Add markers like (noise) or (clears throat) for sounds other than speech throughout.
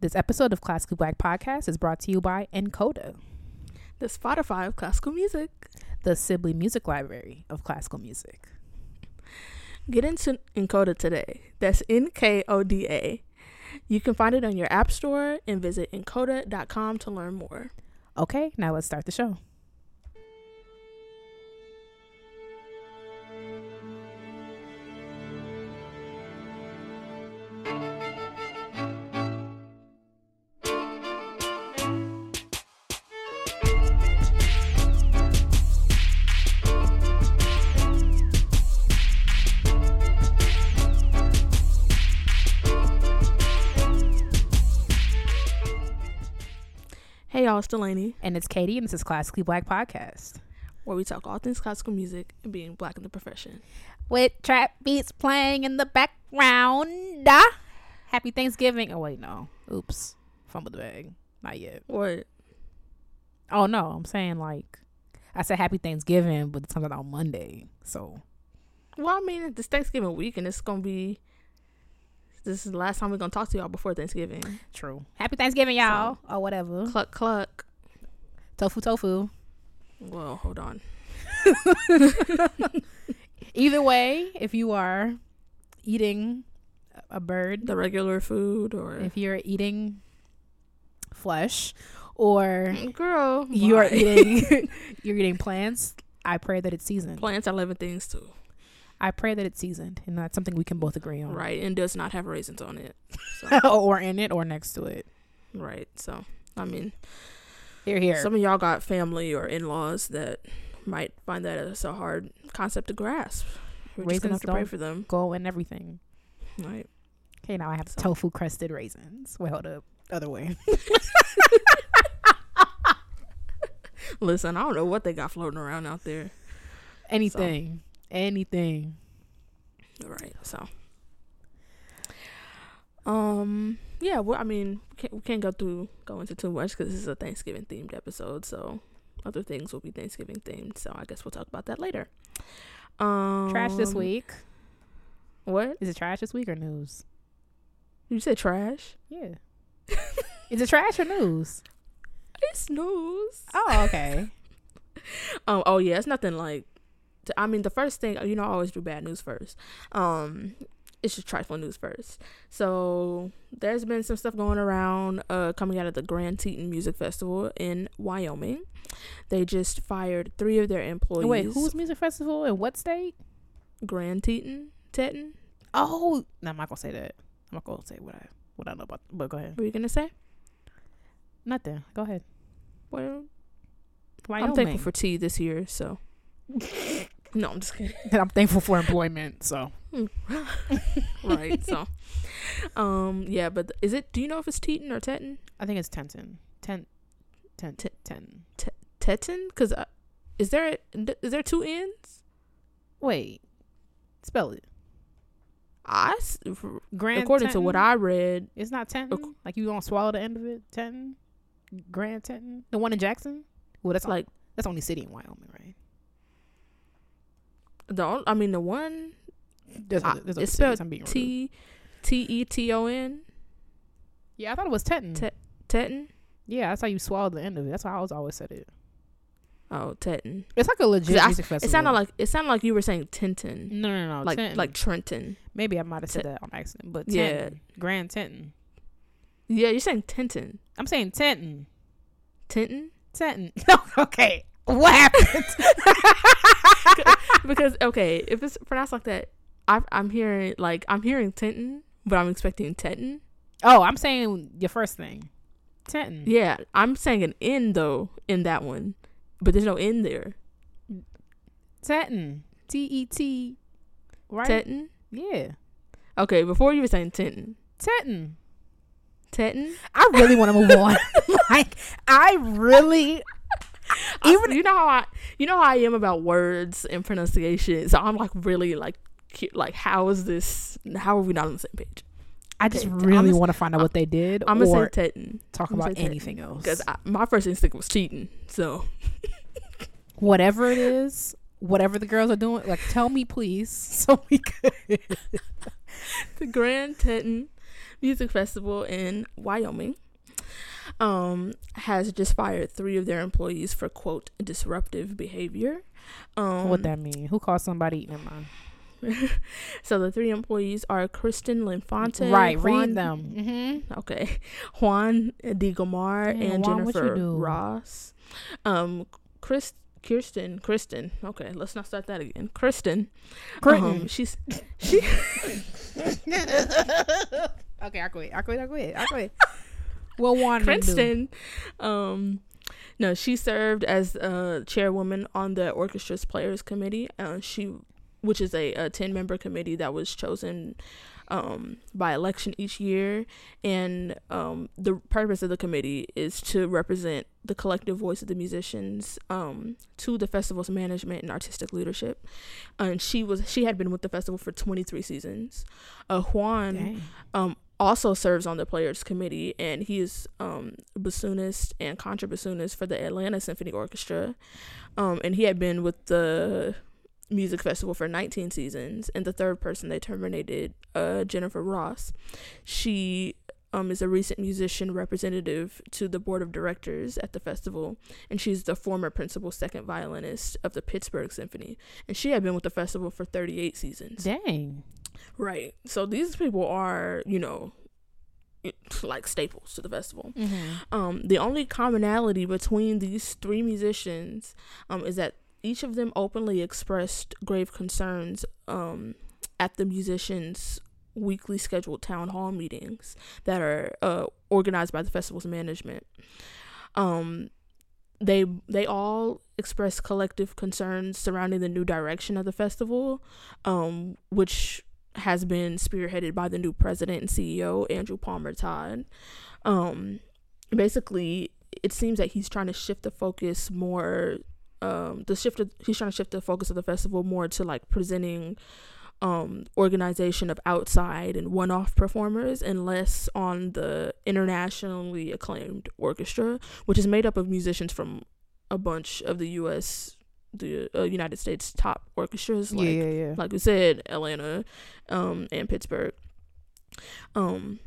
This episode of Classically Black Podcast is brought to you by nkoda, The Spotify of classical music. the Sibley Music Library of classical music. Get into nkoda today. That's N K O D A. You can find it on your app store and visit nkoda.com to learn more. Okay, now let's start the show. Y'all, it's Delaney, And it's Katie, and this is Classically Black Podcast. where we talk all things classical music and being black in the profession. With trap beats playing in the background. Ah. Happy Thanksgiving. Oh, wait, no. Oops. Fumbled the bag. Not yet. What? Oh, no. I'm saying, like, I said Happy Thanksgiving, but it's coming out on Monday. So, Well, I mean, it's Thanksgiving week and it's going to be. This is the last time we're going to talk to y'all before Thanksgiving. true. Happy Thanksgiving, y'all. or oh, whatever. Cluck, cluck. Tofu, tofu. Well, hold on. (laughs) (laughs) Either way, if you are eating a bird, The regular food or. if you're eating flesh, or Girl, you are why? eating (laughs) you're eating plants, I pray that it's seasoned. Plants are living things too. I pray that it's seasoned, and that's something we can both agree on. Right. And does not have raisins on it. So, (laughs) or in it, or next to it. right. So, I mean, Here, here. some of y'all got family or in laws that might find that as a hard concept to grasp. We're just gonna have to pray for them. Go and everything. Right. Okay, now I have So- tofu crusted raisins. Wait, hold up. Other way. (laughs) (laughs) Listen, I don't know what they got floating around out there. Anything. Anything. Right. So. Um. Yeah. Well, I mean, we can't, we can't go through go into too much because this is a Thanksgiving themed episode. So other things will be Thanksgiving themed. So I guess we'll talk about that later. Um. Trash this week. What? Is it trash this week or news? You said trash? Yeah. (laughs) Is it trash or news? It's news. Oh, okay. (laughs) Um. Oh yeah. It's nothing like. I mean, the first thing you know, I always do bad news first. Um. It's just trifling news first. So there's been some stuff going around, uh, coming out of the Grand Teton Music Festival in Wyoming. They just fired three of their employees. Wait, whose music festival in what state? Grand Teton? Teton? Oh, no, I'm not gonna say that. I'm not gonna say what I what I know about. But go ahead. What are you gonna say? Nothing. Go ahead. Well, Wyoming. I'm thankful for tea this year. So. (laughs) no, I'm just kidding. And I'm thankful for employment. So (laughs) right. So, um, yeah, but is it? Do you know if it's Teton or Teton? I think it's Tenton. Ten. Ten. Te- ten. Teton? Because uh, is there is there two N's? Wait. Spell it. I Grand. according to what I read, It's not Tenton. Like you gonna swallow the end of it. Tenton. Grand Tenton. The one in Jackson. Well, that's like like that's only city in Wyoming, right? The on- I mean the one There's I- there's it's spelled. T T E T O N Yeah, I thought it was Tenton. Te- Teton. yeah, that's how you swallow the end of it. That's how I was always said it. Oh, Teton. It's like a legit I- music festival. It sounded like it sounded like you were saying Tinton, no, no, no. like Tenton. like Trenton. maybe I might have said Te- that on accident, but Yeah. Grand Tenton. Yeah, you're saying Tinton. I'm saying Tenton. Tenton. No, (laughs) okay. What happened? (laughs) because okay, if it's pronounced like that, I, I'm hearing like I'm hearing Tinton, but I'm expecting Teton. oh, I'm saying your first thing. Tenton. Yeah, I'm saying an N though in that one, but there's no N there. Tenton. T E T. Right. Teton. Yeah. Okay, before you were saying Tinton. Tenton. Teton. I really want to move on. (laughs) like I really Even you know how I you know how I am about words and pronunciation. So I'm like really like like how is this? How are we not on the same page? I just really want to find out what they did I'm gonna or say Teton talk I'm about anything else. because my first instinct was cheating. So whatever it is, whatever the girls are doing, like tell me please, (laughs) so we could. (laughs) the Grand Teton Music Festival in Wyoming um, has just fired three of their employees for quote disruptive behavior. Um, what that mean? Who called somebody? Never mind. (laughs) so the three employees are Kristen Linfante, Right, Juan, read them. Mm-hmm. Okay, (laughs) Juan de Gomar Damn, and Juan, Jennifer? Ross. Um, Chris, Kirsten, Kristen. Okay, let's not start that again. Kristen. Kristen. Um, she's (laughs) she. okay, I quit. I quit. I quit. I quit. What one? Kristen. Um, no, she served as uh, chairwoman on the orchestra's players committee. Uh, she, which is a, a ten member committee that was chosen um, by election each year, and um, the purpose of the committee is to represent the collective voice of the musicians um, to the festival's management and artistic leadership. And she was she had been with the festival for twenty three seasons. Uh, Juan um, also serves on the players committee and he is um, bassoonist and contrabassoonist for the atlanta symphony orchestra. Um, and he had been with the music festival for 19 seasons and the third person they terminated uh, jennifer ross. She um, is a recent musician representative to the board of directors at the festival and she's the former principal second violinist of the pittsburgh symphony. And she had been with the festival for 38 seasons. Dang. Right. So these people are, you know, (laughs) like staples to the festival. Mm-hmm. Um, the only commonality between these three musicians um, is that each of them openly expressed grave concerns um, at the musicians' weekly scheduled town hall meetings that are uh, organized by the festival's management. Um, they they all expressed collective concerns surrounding the new direction of the festival, um, which has been spearheaded by the new president and CEO Andrew Palmer Todd. Um, basically, it seems that he's trying to shift the focus more. Um, the shift of, he's trying to shift the focus of the festival more to like presenting um organization of outside and one-off performers and less on the internationally acclaimed orchestra which is made up of musicians from a bunch of the US the uh, United States top orchestras like yeah, yeah, yeah. like we said, Atlanta, um, and Pittsburgh. Um,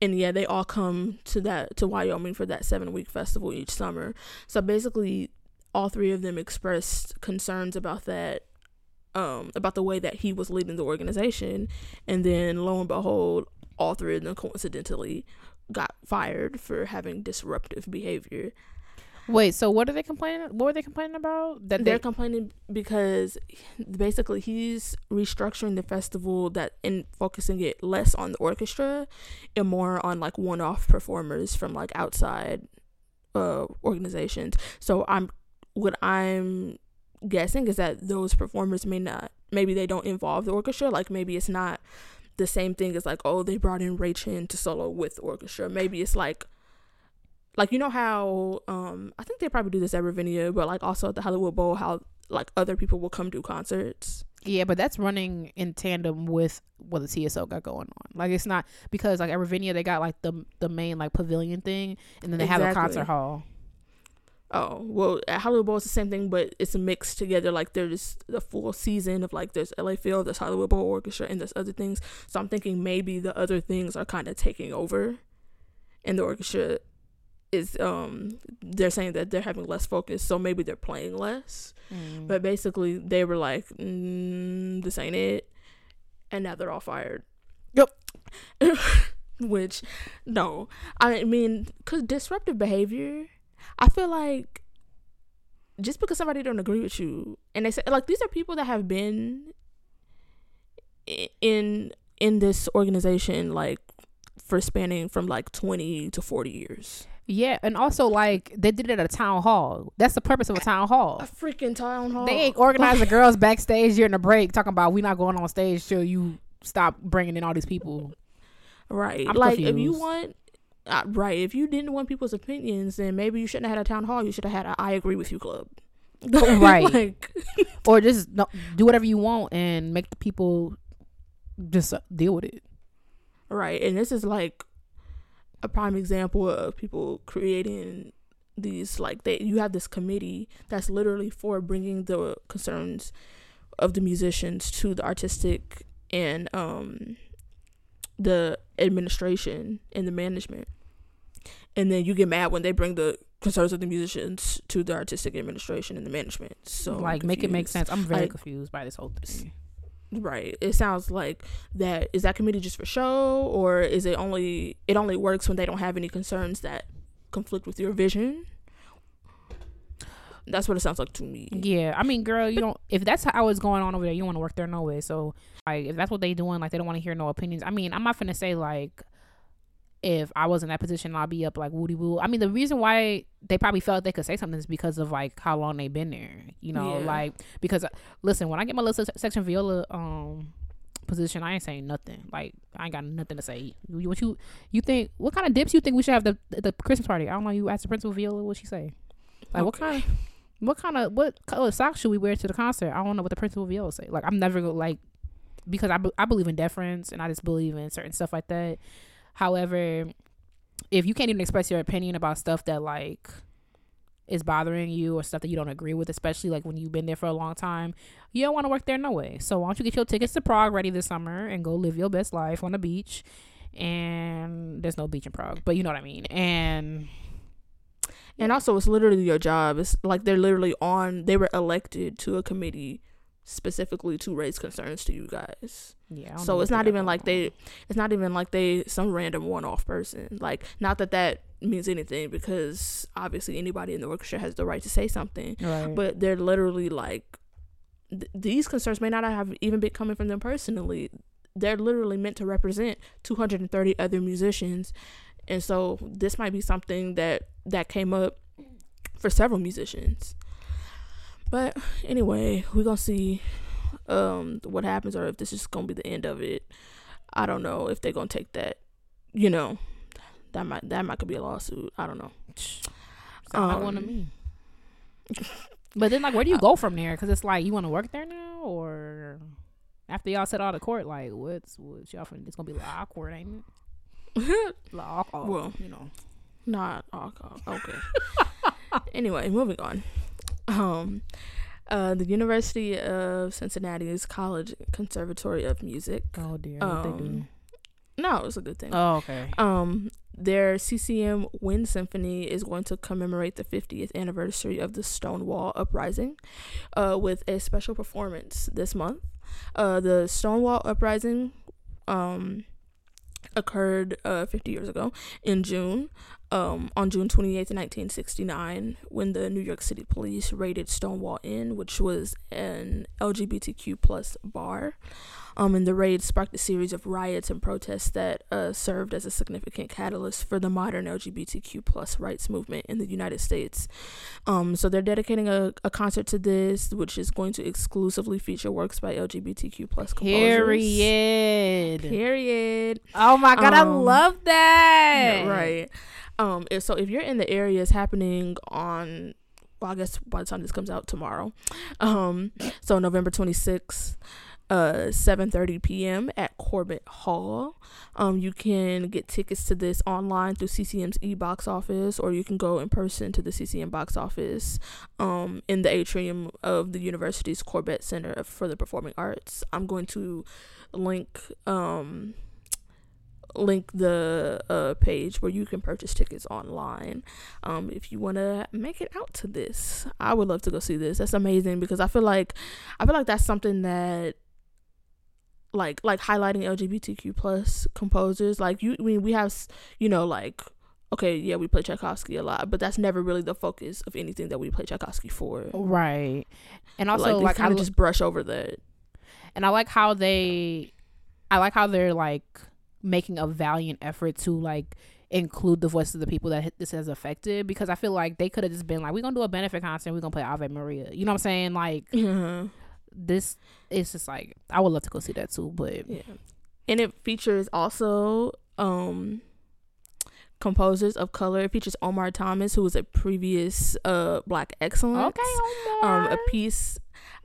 and yeah, they all come to that to Wyoming for that seven week festival each summer. So basically, all three of them expressed concerns about that, um, about the way that he was leading the organization, and then lo and behold, all three of them coincidentally got fired for having disruptive behavior. Wait, so what are they complaining? What were they complaining about? That they're they, complaining because basically he's restructuring the festival that and focusing it less on the orchestra and more on like one-off performers from like outside uh organizations so i'm what i'm guessing is that those performers may not maybe they don't involve the orchestra like maybe it's not the same thing as like oh they brought in Ray Chen to solo with the orchestra maybe it's like like you know how um I think they probably do this at Ravinia, but like also at the Hollywood Bowl, how like other people will come do concerts. yeah, but that's running in tandem with what the CSO got going on. Like it's not because like at Ravinia they got like the the main like pavilion thing, and then they have a concert hall. Oh well, at Hollywood Bowl it's the same thing, but it's mixed together. Like there's the full season of like there's LA Phil, there's Hollywood Bowl Orchestra, and there's other things. So I'm thinking maybe the other things are kind of taking over, and the orchestra is um they're saying that they're having less focus, so maybe they're playing less. Mm. But basically, they were like, mm, "This ain't it," and now they're all fired. Yep. (laughs) Which, no, I mean, cause disruptive behavior. I feel like just because somebody don't agree with you, and they say like these are people that have been in in this organization like for spanning from like twenty to forty years. Yeah, and also like they did it at a town hall. That's the purpose of a town hall. A freaking town hall. They ain't organized the girls backstage during the break talking about we not going on stage till you stop bringing in all these people. Right. I'm like if you want uh, right, if you didn't want people's opinions, then maybe you shouldn't have had a town hall. You should have had a I agree with you club. (laughs) Right. like (laughs) or just no, do whatever you want and make the people just uh, deal with it. right. And this is like a prime example of people creating these like they you have this committee that's literally for bringing the concerns of the musicians to the artistic and um the administration and the management, and then you get mad when they bring the concerns of the musicians to the artistic administration and the management. So like make it make sense. I'm very Like- confused by this whole thing. Right. It sounds like that is that committee just for show or is it only it only works when they don't have any concerns that conflict with your vision? That's what it sounds like to me. Yeah, I mean, girl, you don't. If that's how it's going on over there, you want to work there no way. So, like, if that's what they doing, like, they don't want to hear no opinions. I mean, I'm not gonna say like, if I was in that position, I'll be up like woody woo. I mean, the reason why they probably felt they could say something is because of like how long they've been there. You know, Yeah. like because listen, when I get my little section viola um position, I ain't saying nothing. Like, I ain't got nothing to say. What you you think? What kind of dips you think we should have the the Christmas party? I don't know. You asked the principal viola what she say. Like, what kind of what kind of what color socks should we wear to the concert? I don't know what the principal viola say. Like I'm never gonna like because I, be- I believe in deference and I just believe in certain stuff like that. However, if you can't even express your opinion about stuff that like is bothering you or stuff that you don't agree with, especially like when you've been there for a long time, you don't want to work there no way. So why don't you get your tickets to Prague ready this summer and go live your best life on the beach? And there's no beach in Prague, but you know what I mean. And And also it's literally your job. It's like they're literally on they were elected to a committee specifically to raise concerns to you guys. yeah, I don't know So it's not even like they it's not even like they some random one off person. Like not that that means anything because obviously anybody in the orchestra has the right to say something, Right. but they're literally like th- these concerns may not have even been coming from them personally. They're literally meant to represent 230 other musicians. And so this might be something that that came up for several musicians. But anyway, we're going to see um what happens or if this is going to be the end of it. I don't know if they're going to take that, you know, that might that might could be a lawsuit. I don't know. Sound like one of Um, me. (laughs) But then, like, where do you go from there? Because it's like you want to work there now, or after y'all set all the court, like, what's what's y'all? Finna, it's gonna be awkward, ain't it? (laughs) Little awkward, Well. you know. Not awkward. Okay. (laughs) anyway, moving on. Um, uh, the University of Cincinnati's College Conservatory of Music. Oh dear, what they do? Um, No, it's a good thing. Oh okay. Um, their CCM Wind Symphony is going to commemorate the 50th anniversary of the Stonewall Uprising, uh, with a special performance this month. Uh, the Stonewall Uprising, um, occurred uh 50 years ago in June. Um, on June 28th, 1969, when the New York City Police raided Stonewall Inn, which was an LGBTQ plus bar. Um, and the raid sparked a series of riots and protests that uh, served as a significant catalyst for the modern LGBTQ plus rights movement in the United States. Um, so they're dedicating a, a concert to this, which is going to exclusively feature works by LGBTQ plus composers. Period. Period. Oh my god, I Um, love that. Yeah, right. Um, if, so if you're in the area, it's happening on. Well, I guess by the time this comes out tomorrow, um, so November 26th, uh, 7:30 p.m. at Corbett Hall. Um, you can get tickets to this online through CCM's e-box office, or you can go in person to the CCM box office, um, in the atrium of the university's Corbett Center for the Performing Arts. I'm going to link um link the uh, page where you can purchase tickets online um, if you want to make it out to this i would love to go see this that's amazing because i feel like i feel like that's something that like like highlighting lgbtq plus composers like you I mean we have you know like okay yeah we play tchaikovsky a lot but that's never really the focus of anything that we play tchaikovsky for Right. And also, they like, kind of just brush over that and I like how they, I like how they're like making a valiant effort to like include the voices of the people that this has affected because I feel like they could have just been like, we're gonna do a benefit concert, we're gonna play Ave Maria. You know what I'm saying? Like yeah this, it's just like I would love to go see that too, but Yeah. And it features also um composers of color. It features Omar Thomas, who was a previous uh black excellence. okay, Um Omar. a piece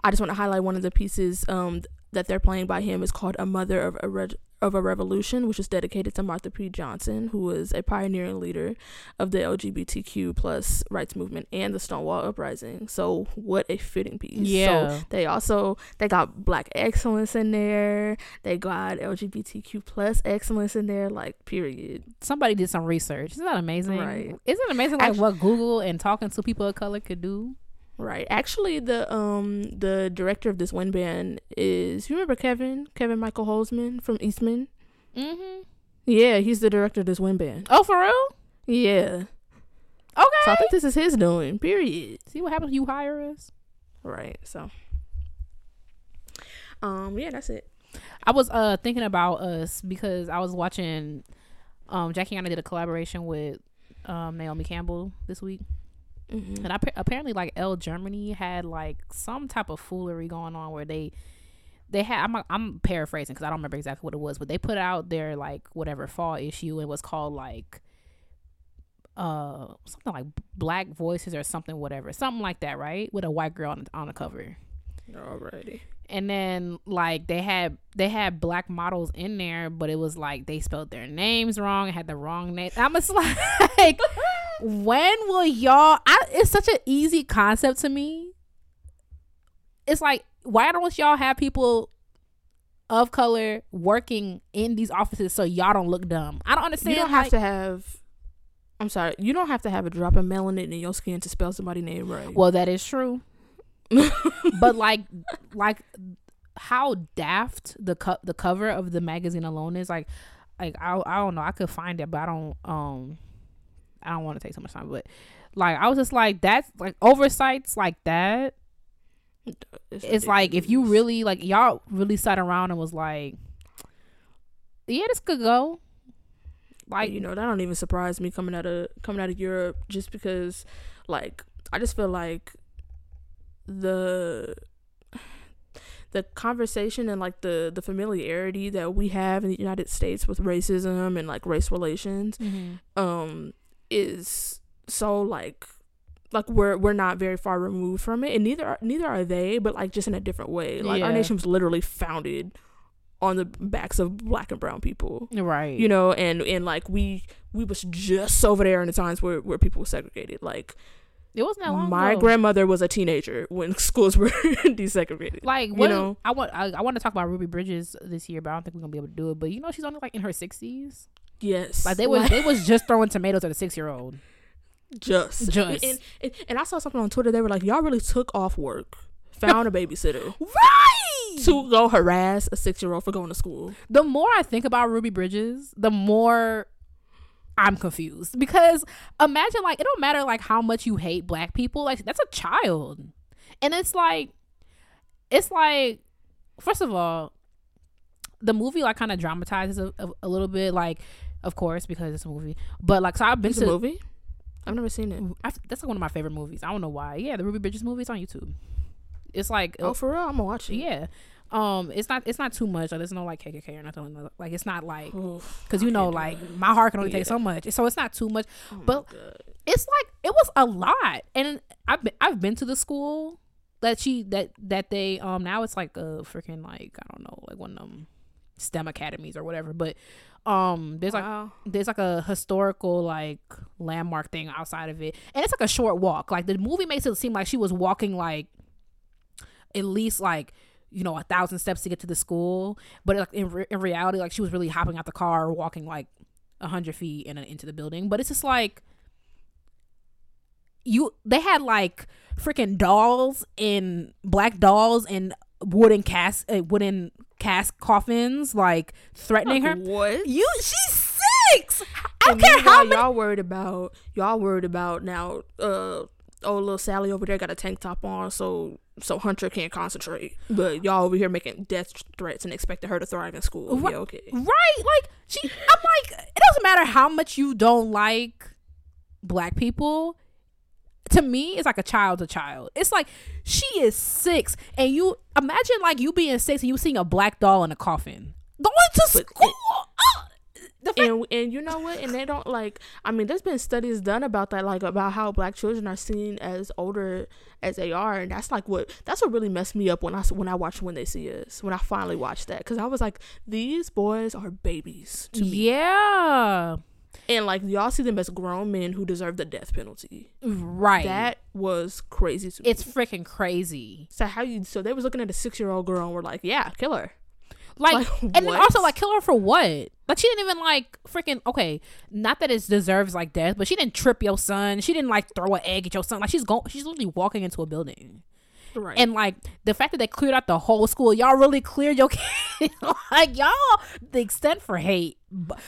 I just want to highlight one of the pieces um that they're playing by him is called A Mother of Orig- of a Revolution, which is dedicated to Marsha P. Johnson, who was a pioneering leader of the LGBTQ plus rights movement and the Stonewall Uprising. So what a fitting piece. Yeah. So they also they got black excellence in there. They got LGBTQ plus excellence in there. Like period. Somebody did some research. Isn't that amazing? Right. Isn't it amazing like Actu- what Google and talking to people of color could do? Right. Actually, the um the director of this wind band is you remember Kevin Kevin Michael Holzman from Eastman. Mm-hmm. Yeah, he's the director of this wind band. Oh, for real? Yeah. Okay. So I think this is his doing. Period. See what happens when you hire us? Right. So. Um. Yeah. That's it. I was uh thinking about us because I was watching um Jackie Aina did a collaboration with um Naomi Campbell this week. Mm-hmm. And I, apparently like Elle Germany had like some type of foolery going on where they they had I'm I'm paraphrasing cuz I don't remember exactly what it was, but they put out their like whatever fall issue and it was called like uh something like Black Voices or something whatever. Something like that, right? With a white girl on, on the cover. Alrighty. And then like they had they had black models in there but it was like they spelled their names wrong and had the wrong name i'm just (laughs) like when will y'all I, it's such an easy concept to me it's like why don't y'all have people of color working in these offices so y'all don't look dumb i don't understand You don't like, have to have. I'm sorry. You don't have to have a drop of melanin in your skin to spell somebody's name right. well that is true (laughs) but like like how daft the co- the cover of the magazine alone is like like I I don't know. I could find it but I don't um I don't want to take so much time. But like I was just like that's like oversights like that it's like if you really like y'all really sat around and was like yeah this could go. Like you know that don't even surprise me coming out of coming out of Europe just because like I just feel like the the conversation and like the the familiarity that we have in the United States with racism and like race relations mhm. um is so like like we're we're not very far removed from it and neither are, neither are they but like just in a different way. Like our nation was literally founded on the backs of black and brown people. Right. You know and and like we we was just over there in the times where where people were segregated. Like it wasn't that long my ago. grandmother was a teenager when (laughs) schools were (laughs) desegregated Like you what know? I want I, I want to talk about Ruby Bridges this year, but I don't think we're gonna be able to do it. But you know she's only like in her sixties. yes Like they was they was just throwing tomatoes at a six year old. just Just. and, and, and i saw something on twitter they were like y'all really took off work found a babysitter (laughs) Right. to go harass a six year old for going to school the more I think about Ruby Bridges, the more I'm confused because imagine like it don't matter like how much you hate black people, like that's a child, and it's like it's like first of all, the movie like kind of dramatizes a, a, a little bit, like of course because it's a movie, but like so I've been it's to a movie i've never seen it I, that's like one of my favorite movies. I don't know why. Yeah, the Ruby Bridges movie. It's on YouTube. It's like oh for real i'm gonna watch it yeah. Um, it's not it's not too much. Like, there's no like KKK or nothing. like- it's not like because you know like my heart can only Yeah. take so much. So it's not too much. Oh but- It's like it was a lot, and I've been I've been to the school that she that that they um now it's like a freaking like I don't know like one of them STEM academies or whatever. But um there's like there's like a historical like landmark thing outside of it and it's like a short walk like the movie makes it seem like she was walking like at least like you know a thousand steps to get to the school but like in, re- in reality like she was really hopping out the car walking like a hundred feet and into the building but it's just like you they had like freaking dolls and black dolls and wooden cast uh, wooden cast coffins like threatening her what you she's six. I don't care how many. y'all worried about y'all worried about now. Uh, oh, little Sally over there got a tank top on, so so Hunter can't concentrate. But y'all over here making death threats and expecting her to thrive in school. Right. Yeah, okay. Right? Like she. I'm like, it doesn't matter how much you don't like black people. To me, it's like a child's a child. It's like she is six, and you imagine like you being six and you seeing a black doll in a coffin going to But school. And and you know what? And they don't like. I mean, there's been studies done about that, like about how black children are seen as older as they are, and that's like what that's what really messed me up when i when I watched When They See Us. When I finally watched that, because I was like, these boys are babies to me, yeah, and like y'all see them as grown men who deserve the death penalty. right. That was crazy to it's freaking crazy. so how you? So they was looking at a six year old girl and were like, yeah, kill her. Like, Like, and then also like kill her for what? Like she didn't even like freaking okay. Not that it deserves like death, but she didn't trip your son. She didn't like throw an egg at your son. Like she's going, she's literally walking into a building. Right. And like the fact that they cleared out the whole school, y'all really cleared your (laughs) kid. like y'all, the extent for hate,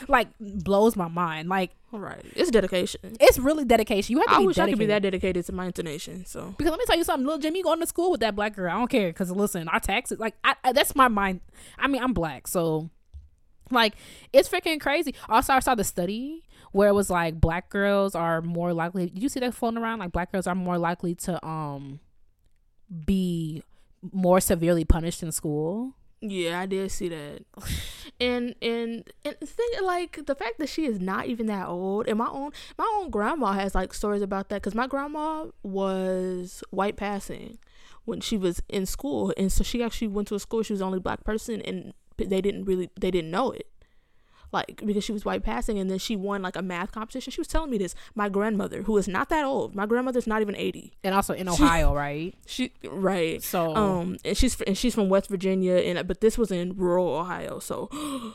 like blows my mind. Like all right, It's dedication. it's really dedication. You have to I be wish I could be dedicated. that dedicated to my intonation. So Because let me tell you something, little Jimmy going to school with that black girl. I don't care. Because listen, our taxes, like I, I, that's my mind. I mean, I'm black, so like it's freaking crazy. Also, I saw the study where it was like black girls are more likely. Did you see that floating around? Like black girls are more likely to um be more severely punished in school. Yeah, I did see that. (laughs) and and and the thing like the fact that she is not even that old, and my own my own grandma has like stories about that because my grandma was white passing when she was in school, and so she actually went to a school. She was the only black person, and they didn't really they didn't know it. Like because she was white passing, and then she won like a math competition. She was telling me this. My grandmother, who is not that old, my grandmother's not even eighty. And also in Ohio, right? (laughs) She right. So Um, and she's and she's from West Virginia, and but this was in rural Ohio. So, (gasps)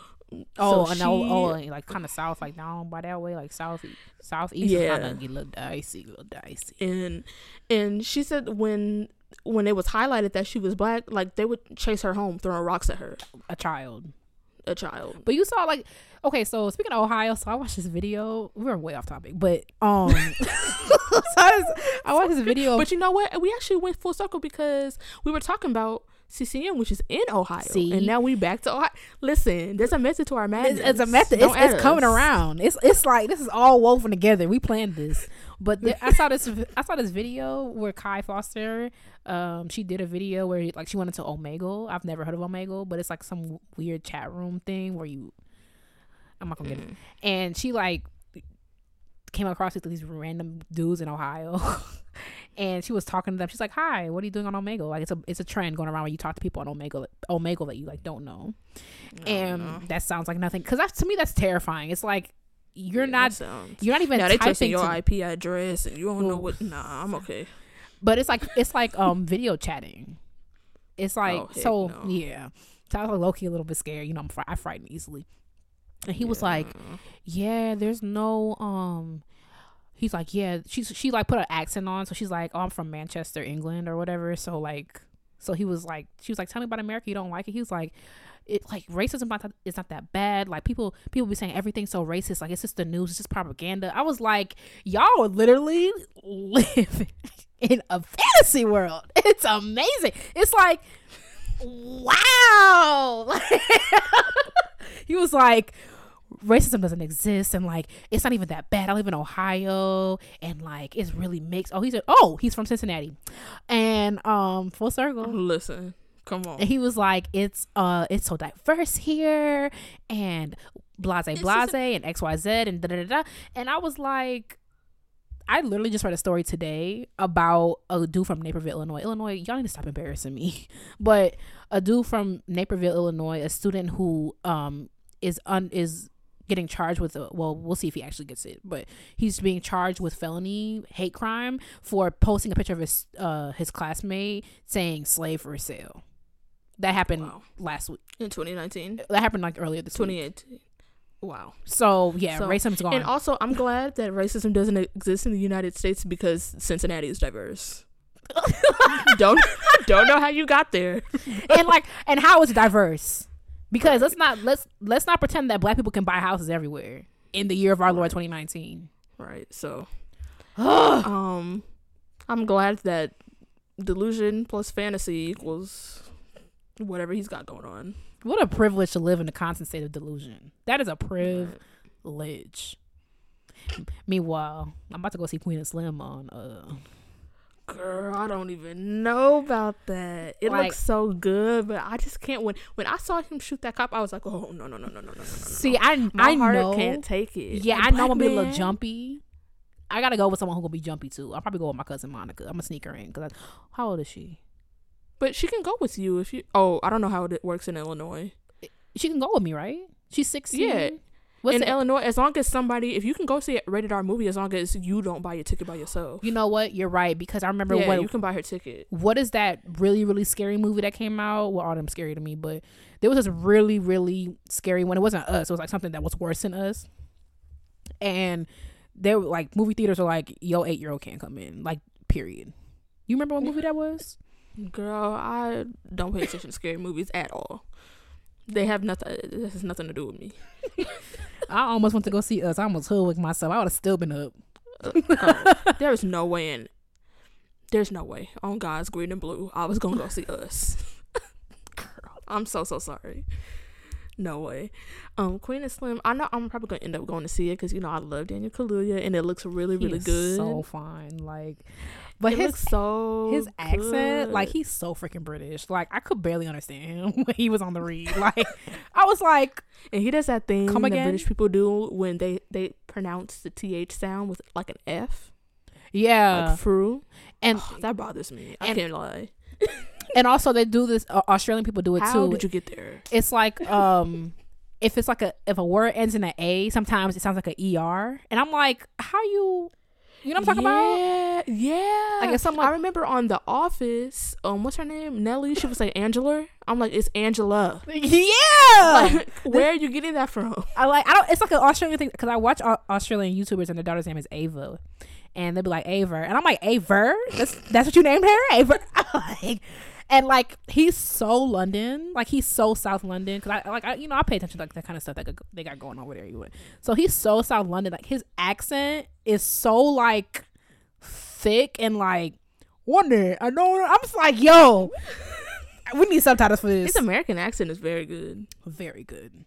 Oh, so and oh, she- oh, and, like kind of south, like down by that way, like south, southeast. Yeah. Yeah, kind of get a little dicey, a little dicey. and and she said when when it was highlighted that she was black, like they would chase her home, throwing rocks at her, A child, a child. but you saw like, okay, so speaking of Ohio, so I watched this video. We were way off topic, but um, (laughs) so I, I watched this video. But you know what? We actually went full circle because we were talking about CCM, which is in Ohio, See? and now we back to Ohio. Listen, there's a method to our madness. it's, it's a method. It's, it's coming around. It's it's like this is all woven together. We planned this. But there, I saw this. I saw this video where Kai Foster, um, she did a video where like she went into Omegle. I've never heard of Omegle, but it's like some weird chat room thing where you. I'm not gonna get it. And she like came across with these random dudes in Ohio. (laughs) And she was talking to them. She's like, "Hi, what are you doing on Omegle? Like, it's a it's a trend going around where you talk to people on Omegle, Omegle that you like don't know." and that sounds like nothing because to me that's terrifying it's like you're Yeah, not sounds- you're not even Now they typing your to- IP address, and you don't know what. Nah, I'm okay. but it's like it's like um video chatting it's like Oh, so no. yeah so i was like low-key a little bit scared you know I'm fr- i frighten easily and he was like Yeah. yeah there's no um he's like yeah she's she like put an accent on so she's like oh i'm from manchester england or whatever so like so he was like she was like tell me about america you don't like it he was like it like racism is not that bad. Like people people be saying everything's so racist. Like it's just the news. It's just propaganda. I was like y'all are literally (laughs) living in a fantasy world. (laughs) It's amazing. It's like wow. (laughs) He was like racism doesn't exist. And like it's not even that bad. I live in Ohio. And like it's really mixed. Oh, he's a, oh he's from Cincinnati, and um full circle. Listen, come on. And he was like, it's uh it's so diverse here and blase blase and XYZ and da da da da. And I was like I literally just read a story today about a dude from Naperville, Illinois. Illinois, y'all need to stop embarrassing me. (laughs) But a dude from Naperville, Illinois, a student who um is un is getting charged with a well, we'll see if he actually gets it, but he's being charged with felony hate crime for posting a picture of his uh his classmate saying slave for sale. That happened Wow. last week. In 2019, That happened like earlier this week. 2018. Wow. So yeah, So- racism's gone. And also, I'm glad that racism doesn't exist in the United States because Cincinnati is diverse. (laughs) don't don't know how you got there. and like and how it's diverse because let's not let's let's not pretend that black people can buy houses everywhere in the year of our lord 2019 Right. So, (sighs) um, I'm glad that delusion plus fantasy equals whatever he's got going on. what a privilege to live in the constant state of delusion that is a privilege meanwhile i'm about to go see queen and slim on uh Girl, I don't even know about that. It Like- looks so good, but I just can't. When when I saw him shoot that cop, I was like, oh no no no no no no no. no. See, I My I heart know. can't take it. Yeah, A I know I'm gonna be a little jumpy. I gotta go with someone who gonna be jumpy too. I'll probably go with my cousin Monica. I'm gonna sneak her in because how old is she? But she can go with you if you. Oh, I don't know how it works in Illinois. She can go with me, right? She's 16. Yeah. What's in it? Illinois, as long as somebody, if you can go see a rated R movie, as long as you don't buy your ticket by yourself. You know what? You're right because I remember yeah, what you can buy her ticket. what is that really really scary movie that came out? Well, all them scary to me, but there was this really really scary one. It wasn't us. It was like something that was worse than us. And they were like movie theaters are like, "Yo, eight year old can't come in." Like, period. You remember what movie that was? Girl, I don't pay attention to scary movies at all. They have nothing. This has nothing to do with me. (laughs) I almost went to go see us. I almost hoodwinked myself. I would have still been up. Oh, there is no way in. There's no way on God's green and blue. I was gonna go see us. Girl, I'm so so sorry. No way. Um, Queen and Slim. I know I'm probably gonna end up going to see it because you know I love Daniel Kaluuya and it looks really really good. So fine. Like, but it his so his accent, like he's so freaking British. Like I could barely understand him (laughs) when he was on the read. (laughs) Like I was like, and he does that thing Come that again? British people do when they they pronounce the th sound with like an f, yeah, like fru. and that bothers me. I and- can't lie. (laughs) and also they do this. Uh, Australian people do it How too. How did you get there? it's like um. If it's like a if a word ends in an A, sometimes it sounds like an ER, and I'm like, how you, you know what I'm talking about? yeah, Yeah, Like, it's something I remember on The Office. Um, what's her name? Nellie. She was like Angela. I'm like, it's Angela. (laughs) Yeah, Like, (laughs) where are you getting that from? I like I don't. It's like an Australian thing because I watch Au- Australian YouTubers and their daughter's name is Ava, and they'll be like Aver, and I'm like Aver. That's that's what you named her, Aver. (laughs) like, and like he's so London, like he's so South London because I like I you know I pay attention to like that kind of stuff that they got going on over there. You would. So he's so South London. Like his accent is so like thick and like wonder. I know. I'm just like yo. We need subtitles for this. His American accent is very good. Very good.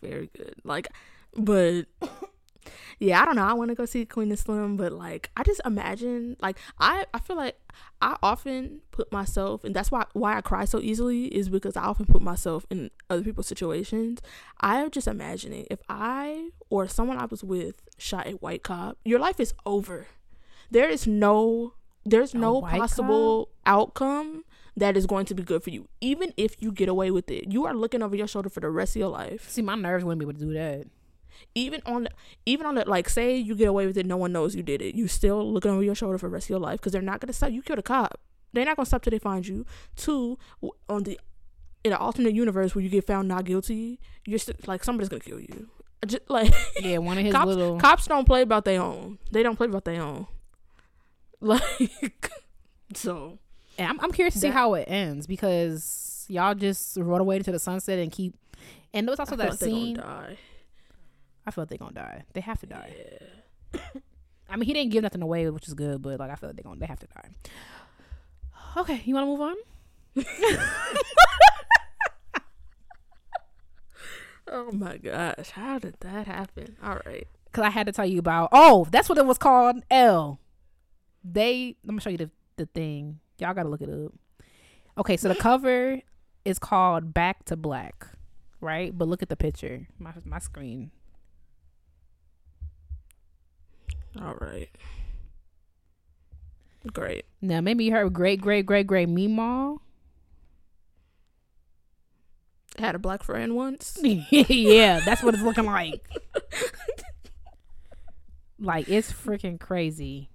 Very good. Like, but yeah, I don't know. I want to go see Queen and Slim, but like, I just imagine like I I feel like I often put myself, and that's why why I cry so easily is because I often put myself in other people's situations. I'm just imagining if I or someone I was with shot a white cop, your life is over. There is no there's A no possible outcome that is going to be good for you. Even if you get away with it, you are looking over your shoulder for the rest of your life See, my nerves wouldn't be able to do that. Even on the, even on the like say you get away with it no one knows you did it you still looking over your shoulder for the rest of your life because they're not gonna stop you killed a cop they're not gonna stop till they find you two on the in an alternate universe where you get found not guilty you're still like somebody's gonna kill you (laughs) just like Yeah, one of his cops, little. cops don't play about their own they don't play about their own (laughs) like so and I'm, I'm curious to see how it ends because y'all just run away to the sunset and keep. And there was also I that like scene. die. I feel like they're gonna die. They have to die. Yeah. (coughs) I mean, he didn't give nothing away, which is good, but like I feel like they're gonna they have to die. Okay, you want to move on? (laughs) oh my gosh how did that happen all right Because I had to tell you about. Oh, that's what it was called. L. They. Let me show you the the thing. Y'all gotta look it up. Okay, so the (gasps) cover is called Back to Black, right? But look at the picture. My my screen. All right great Now maybe you heard great great great great Meemaw. had a black friend once (laughs) yeah, that's what it's looking like. like it's freaking crazy.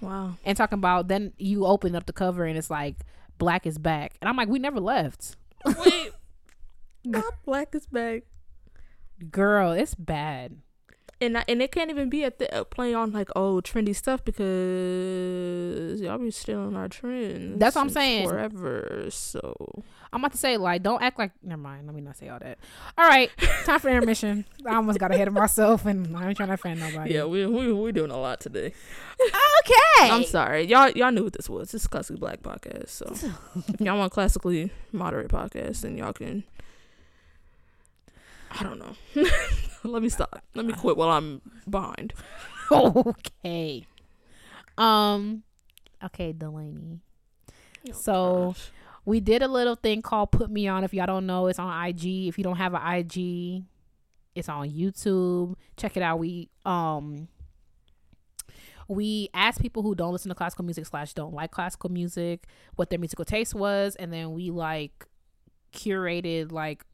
wow And talking about then you open up the cover and it's like black is back, and I'm like, we never left, Wait. (laughs) Not black is back. girl. It's bad. And I, and it can't even be at the uh, play on like oh trendy stuff because y'all be stealing our trends. That's what I'm saying. Forever. So I'm about to say like, don't act like. Never mind. Let me not say all that. All right, time for intermission. (laughs) I almost got ahead of myself, and I ain't trying to offend nobody. yeah, we we we doing a lot today. Okay. I'm sorry, y'all y'all knew what this was. This is classically black podcast. So (laughs) if y'all want classically moderate podcast, then y'all can. I don't know. (laughs) (laughs) Let me stop. Let me quit while I'm behind. (laughs) okay. Um. Okay, Delaney. Oh, So- gosh. We did a little thing called Put Me On. If y'all don't know, it's on IG. If you don't have an IG, it's on YouTube. Check it out. We um we asked people who don't listen to classical music slash don't like classical music what their musical taste was, and then we like curated like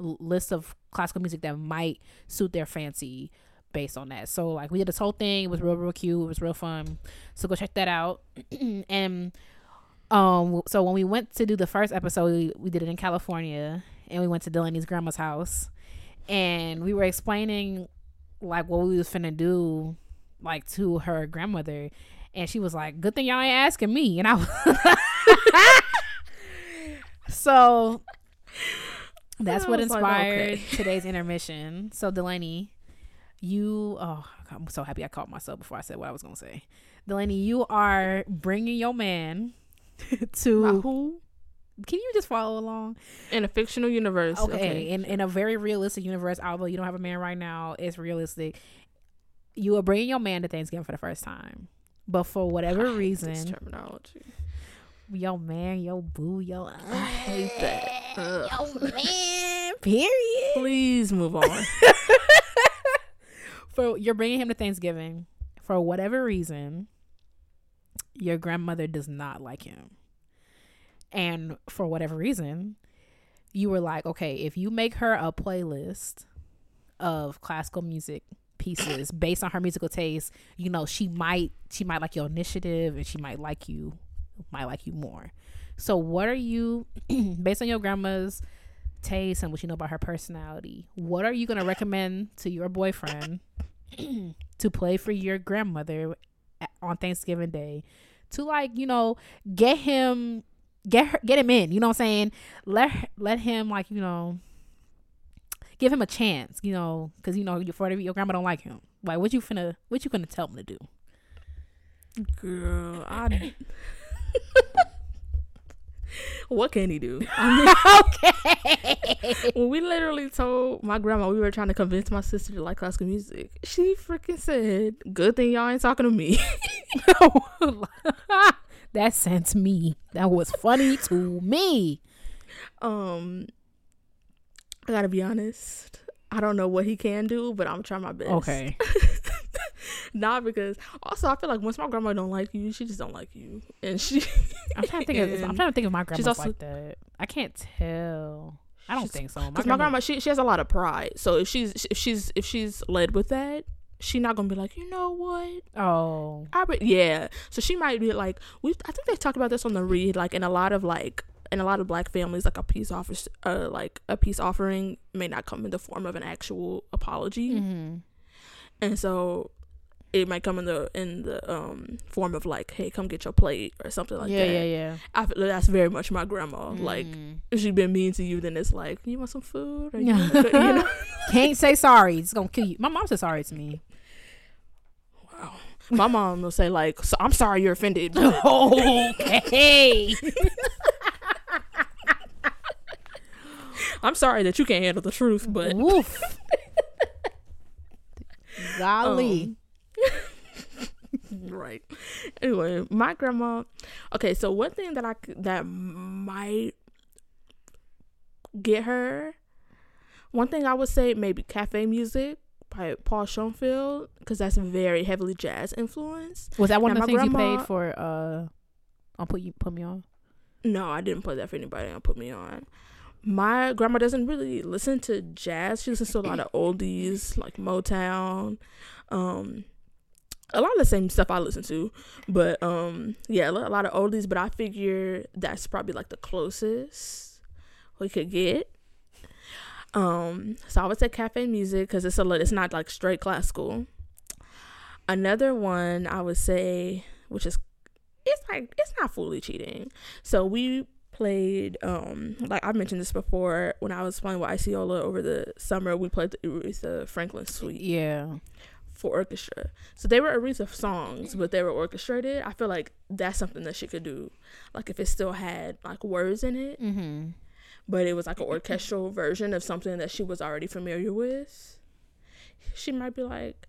lists of classical music that might suit their fancy based on that. So like we did this whole thing. It was real, real cute. It was real fun. So go check that out. (clears throat) and um, so when we went to do the first episode, we, we did it in California, and we went to Delaney's grandma's house, and we were explaining like what we was finna do, like to her grandmother, and she was like, "Good thing y'all ain't asking me," and I (laughs) was. (laughs) so that's what was like, inspired okay. (laughs) today's intermission. So Delaney, you oh I'm so happy I caught myself before I said what I was gonna say. Delaney, you are bringing your man (laughs) to who Can you just follow along? in a fictional universe? Okay, in in a very realistic universe, although you don't have a man right now, it's realistic. You are bringing your man to Thanksgiving for the first time, but for whatever I hate this reason, terminology. Your man, yo boo, yo I hate that. Ugh. your man. (laughs) Period. Please move on. (laughs) for you're bringing him to Thanksgiving for whatever reason. Your grandmother does not like him, and for whatever reason, you were like, okay, if you make her a playlist of classical music pieces based on her musical taste, you know, she might she might like your initiative, and she might like you might like you more. So, what are you (clears throat) based on your grandma's taste and what you know about her personality? What are you going to recommend to your boyfriend (clears throat) to play for your grandmother on Thanksgiving Day to like you know get him get her get him in? You know what I'm saying? Let let him like you know give him a chance. You know because you know your your grandma don't like him. Like what you finna what you gonna tell him to do? Girl, I. what can he do? I (laughs) okay. when we literally told my grandma we were trying to convince my sister to like classical music, she freaking said, "Good thing y'all ain't talking to me." (laughs) that sent me. That was funny to me. um, I gotta be honest. I don't know what he can do, but I'm trying my best. Okay. (laughs) (laughs) Not because also I feel like once my grandma don't like you, she just don't like you, and she. (laughs) I'm trying to think of. I'm (laughs) trying to think of my grandma's also- like that. I can't tell. I don't think so. Because my grandma, she she has a lot of pride. So if she's if she's if she's led with that, she not gonna be like, you know what? Oh. I re-, yeah. So she might be like, we. I think they talked about this on the read. Like in a lot of like in a lot of black families, like a peace offer, uh, like a peace offering may not come in the form of an actual apology, Mm-hmm. And so it might come in the in the um form of like, hey, come get your plate or something like yeah, that. yeah, yeah, I feel that's very much my grandma. Like Mm. if she's been mean to you, then it's like, you want some food? Or Yeah. you know? (laughs) Can't say sorry. It's gonna kill you. My mom said sorry to me. Wow. My mom will say like, so I'm sorry you're offended. (laughs) okay. (laughs) I'm sorry that you can't handle the truth, but Woof. Golly. (laughs) right. Anyway, my grandma. Okay, so one thing that I that might get her. One thing I would say maybe cafe music by Paul Schoenfield because that's very heavily jazz influenced. was that one Now, of the my things you grandma- played for? Uh, I'll put you put me on. No, I didn't play that for anybody and put me on. My grandma doesn't really listen to jazz. She listens to a lot of oldies like Motown. Um a lot of the same stuff I listen to. But um yeah, a lot of oldies, but I figure that's probably like the closest we could get. Um so I would say cafe music cuz it's a it's not like straight classical. Another one I would say which is it's like it's not fully cheating. So we played um like I mentioned this before when I was playing with Iceola over the summer. We played the Aretha Franklin Suite Yeah. for orchestra. So they were Aretha songs, but they were orchestrated. I feel like that's something that she could do. Like if it still had like words in it, Mm-hmm. but it was like an orchestral version of something that she was already familiar with. She might be like,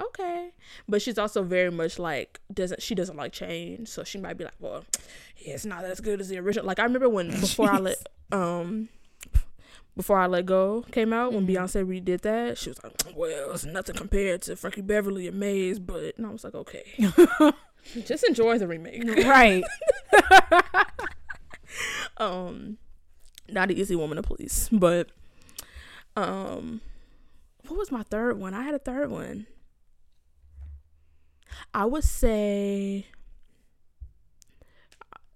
okay. But she's also very much like doesn't she doesn't like change, so she might be like, well, (tsk) yeah, it's not as good as the original. Like I remember when (laughs) before I let um before I let go came out when Mhm. Beyonce redid that, she was like, well, it's nothing compared to Frankie Beverly and Maze, but and I was like, okay, (laughs) just enjoy the remake. (laughs) right. um not an easy woman to please but um what was my third one i had a third one i would say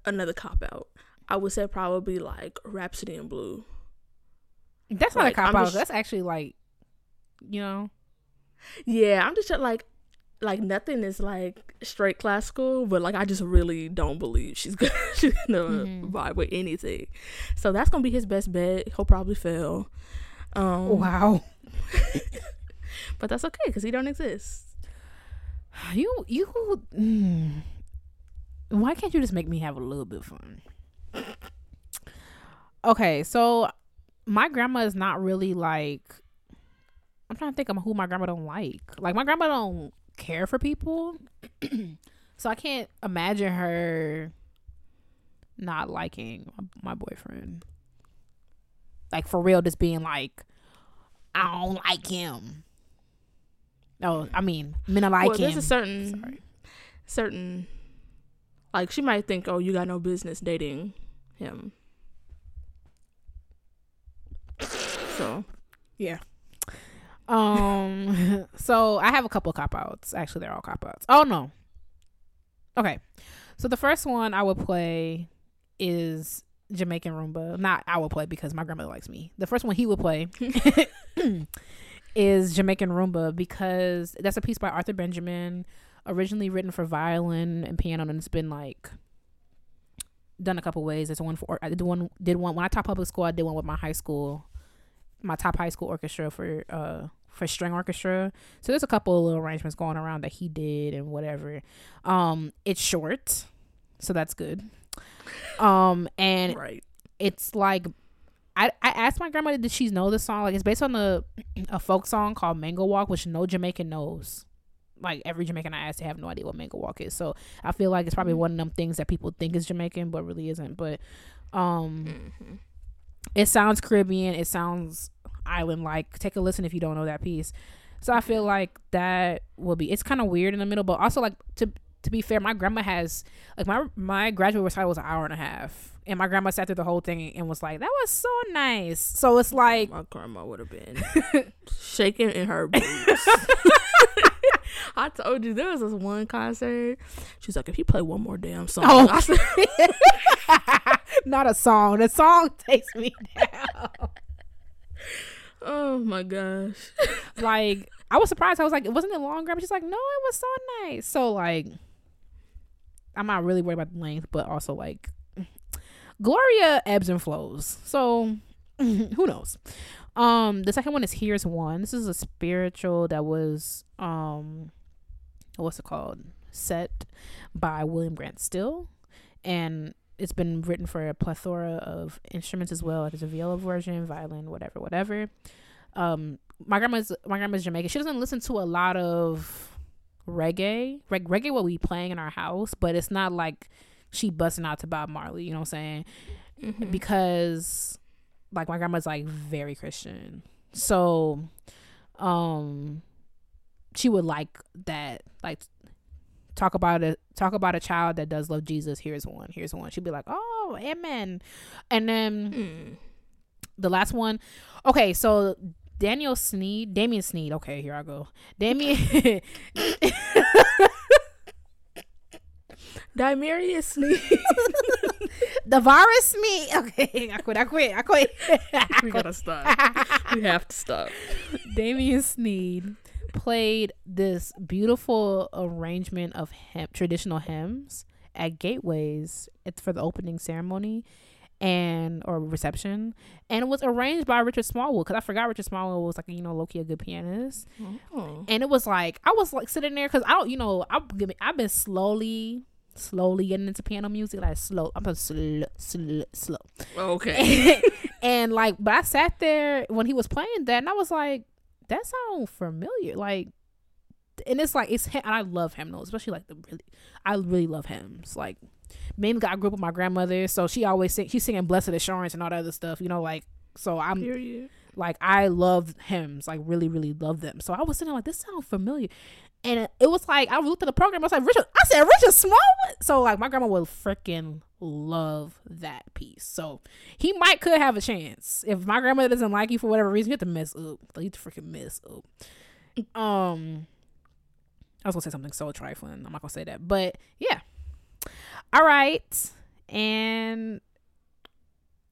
another cop out i would say probably like rhapsody in blue That's not Like, a cop I'm out. just- That's actually like, you know, yeah i'm just like like nothing is like straight classical but like i just really don't believe she's gonna (laughs) she's gonna Mhm. vibe with anything so that's gonna be his best bet he'll probably fail um wow. (laughs) But that's okay because he don't exist. You you. Mm, why can't you just make me have a little bit of fun? Okay, so my grandma is not really like. I'm trying to think of who my grandma don't like. Like my grandma don't care for people, (clears throat) so I can't imagine her not liking my, my boyfriend. Like for real, just being like, I don't like him. No, I mean, men like well, there's a certain Sorry. certain like she might think, oh, you got no business dating him. So yeah. Um. (laughs) So I have a couple cop outs. Actually, they're all cop outs. Oh no. Okay. So the first one I would play is Jamaican Rumba. Not I would play because my grandmother likes me. The first one he would play (laughs) (clears throat) (laughs) is Jamaican Rumba because that's a piece by Arthur Benjamin, originally written for violin and piano, and it's been like done a couple ways. It's one for I did one did one when I taught public school. I did one with my high school, my top high school orchestra for uh for string orchestra. So there's a couple of little arrangements going around that he did and whatever. Um, it's short, so that's good. Um, and right. it's like I, I asked my grandma did she know the song? Like it's based on the a folk song called Mango Walk which no Jamaican knows. Like every Jamaican I asked they have no idea what Mango Walk is. So I feel like it's probably one of them things that people think is Jamaican but really isn't. But um hmm it sounds Caribbean. It sounds island like. Take a listen if you don't know that piece. So I feel like that will be it's kind of weird in the middle but also like to to be fair my grandma has like my my graduate recital was an hour and a half and my grandma sat through the whole thing and was like that was so nice so it's oh, like My grandma would have been (laughs) shaking in her boots. (laughs) I told you there was this one concert. She's like, if you play one more damn song, Oh. I said, (laughs) not a song the song takes me down oh my gosh. like I was surprised I was like it wasn't it long grandma she's like no it was so nice so like I'm not really worried about the length but also like Gloria ebbs and flows so (laughs) who knows um the second one is here's one this is a spiritual that was um what's it called set by William Grant Still and it's been written for a plethora of instruments as well. There's a viola version, violin, whatever, whatever. Um, my grandma's my grandma's Jamaican. She doesn't listen to a lot of reggae. Reg- reggae will be playing in our house, but it's not like she busting out to Bob Marley. You know what I'm saying? Mhm. because like my grandma's like very Christian. So um she would like that like talk about a talk about a child that does love Jesus. Here's one. Here's one. She'd be like, "Oh, amen." And then Mm. the last one. Okay, so Daniel Sneed, Damien Sneed. Okay, here I go. Damien (laughs) (laughs) Dimerius Sneed. (laughs) the virus me. Okay, (laughs) I quit. I quit. I quit. I (laughs) we gotta stop. we have to stop. Damien Sneed played this beautiful arrangement of hymn, traditional hymns at gateways. It's for the opening ceremony and or reception, and it was arranged by Richard Smallwood because I forgot Richard Smallwood was like you know Loki a good pianist, Oh. and it was like I was like sitting there because I don't you know I've I've been slowly slowly getting into piano music like slow I'm a slow slow slow Okay. (laughs) and like but i sat there when he was playing that and i was like that sounds familiar like and it's like it's him, and I love hymnals, especially like the really, I really love hymns. Like mainly, I grew up with my grandmother, so she always sing, she's singing "Blessed Assurance" and all that other stuff. You know, like so I'm Period. like I love hymns, like really, really love them. So I was sitting like this sounds familiar, and it, was like I looked at the program. I was like Richard. I said Richard Smallwood. So like my grandma would freaking love that piece. So he might could have a chance if my grandmother doesn't like you for whatever reason. You have to mess up. You have to freaking mess up. Um, I was gonna say something so trifling. I'm not gonna say that, but yeah. All right, and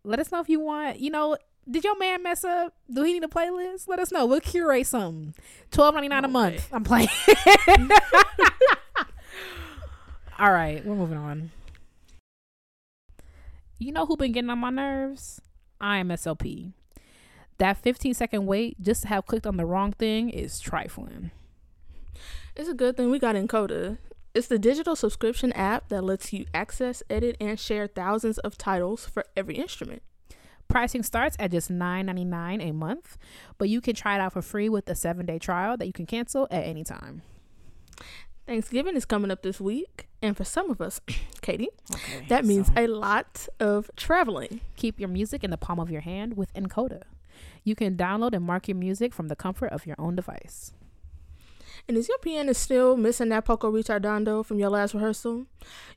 let us know if you want. You know, did your man mess up? Do he need a playlist? Let us know. We'll curate something. Twelve ninety nine a oh, month. I'm playing. (laughs) All right, we're moving on. You know who been getting on my nerves? I am IMSLP. That 15 second wait just to have clicked on the wrong thing is trifling. It's a good thing we got nkoda. It's the digital subscription app that lets you access, edit, and share thousands of titles for every instrument. Pricing starts at just $9.99 a month, but you can try it out for free with a seven day trial that you can cancel at any time. Thanksgiving is coming up this week, and for some of us, (coughs) Katie, Okay. that means a lot of traveling. keep your music in the palm of your hand with nkoda. You can download and mark your music from the comfort of your own device. And is your pianist still missing that poco ritardando from your last rehearsal?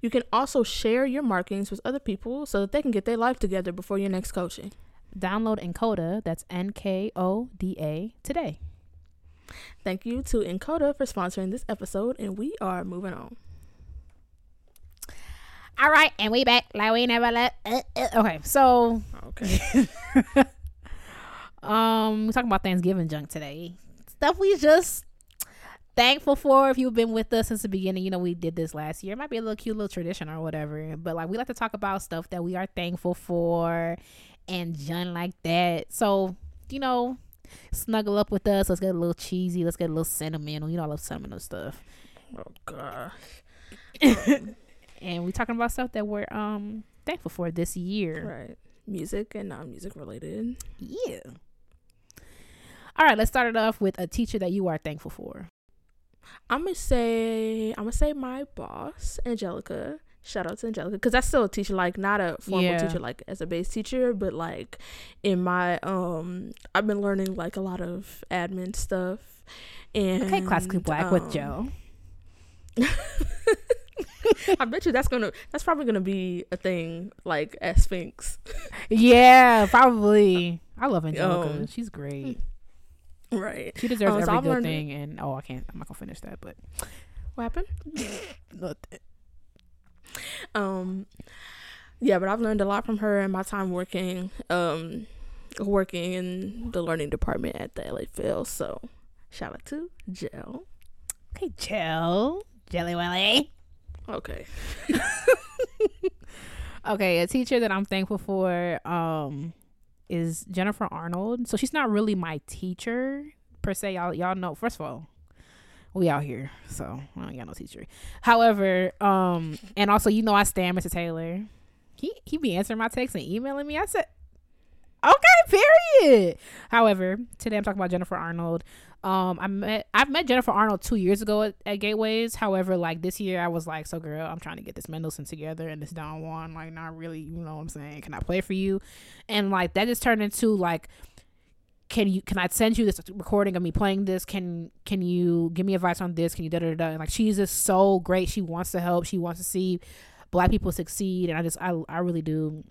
You can also share your markings with other people so that they can get their life together before your next coaching. Download nkoda, that's N K O D A, today. Thank you to nkoda for sponsoring this episode, and we are moving on. All right, and we back like we never left. Uh, uh. Okay, so Okay. (laughs) um, we're talking about Thanksgiving junk today. Stuff we just thankful for. If you've been with us since the beginning, you know we did this last year. It might be a little cute little tradition or whatever, but like we like to talk about stuff that we are thankful for and junk like that. So you know, snuggle up with us. Let's get a little cheesy. Let's get a little sentimental. You know, I love sentimental stuff. oh gosh. (coughs) And we talking about stuff that we're um thankful for this year. Right. Music and non-music related. Yeah. All right, let's start it off with a teacher that you are thankful for. I'm gonna say I'm gonna say my boss, Angelica. Shout out to Angelica because I still a teacher, like not a formal Yeah. teacher, like as a base teacher, but like in my um, I've been learning like a lot of admin stuff. And Okay, classically black with um, Joe. (laughs) I bet you that's gonna that's probably gonna be a thing like at Sphinx, Yeah, probably. I love Angelica. Um, She's great. Right? She deserves um, so every I've good thing. And oh, I can't. I'm not gonna finish that. But What happened? (laughs) nothing. um yeah but i've learned a lot from her in my time working um working in the learning department at the la phil so shout out to jill okay, Jill, Jelly Willy. okay (laughs) Okay, a teacher that I'm thankful for um is Jennifer Arnold. So she's not really my teacher per se. Y'all y'all know. First of all, we out here, so I ain't got no teacher. However, um, and also you know I stand Mr. Taylor. He he be answering my texts and emailing me. I said, okay, period. However, today I'm talking about Jennifer Arnold. Um, I met I've met Jennifer Arnold two years ago at, at Gateways. However, like this year, I was like, so girl, I'm trying to get this Mendelssohn together and this Don Juan. Like, not really, you know what I'm saying? Can I play for you? And like that just turned into like, can you can I send you this recording of me playing this? Can can you give me advice on this? Can you da da da? And like she's just so great. She wants to help. She wants to see black people succeed, and I just I I really do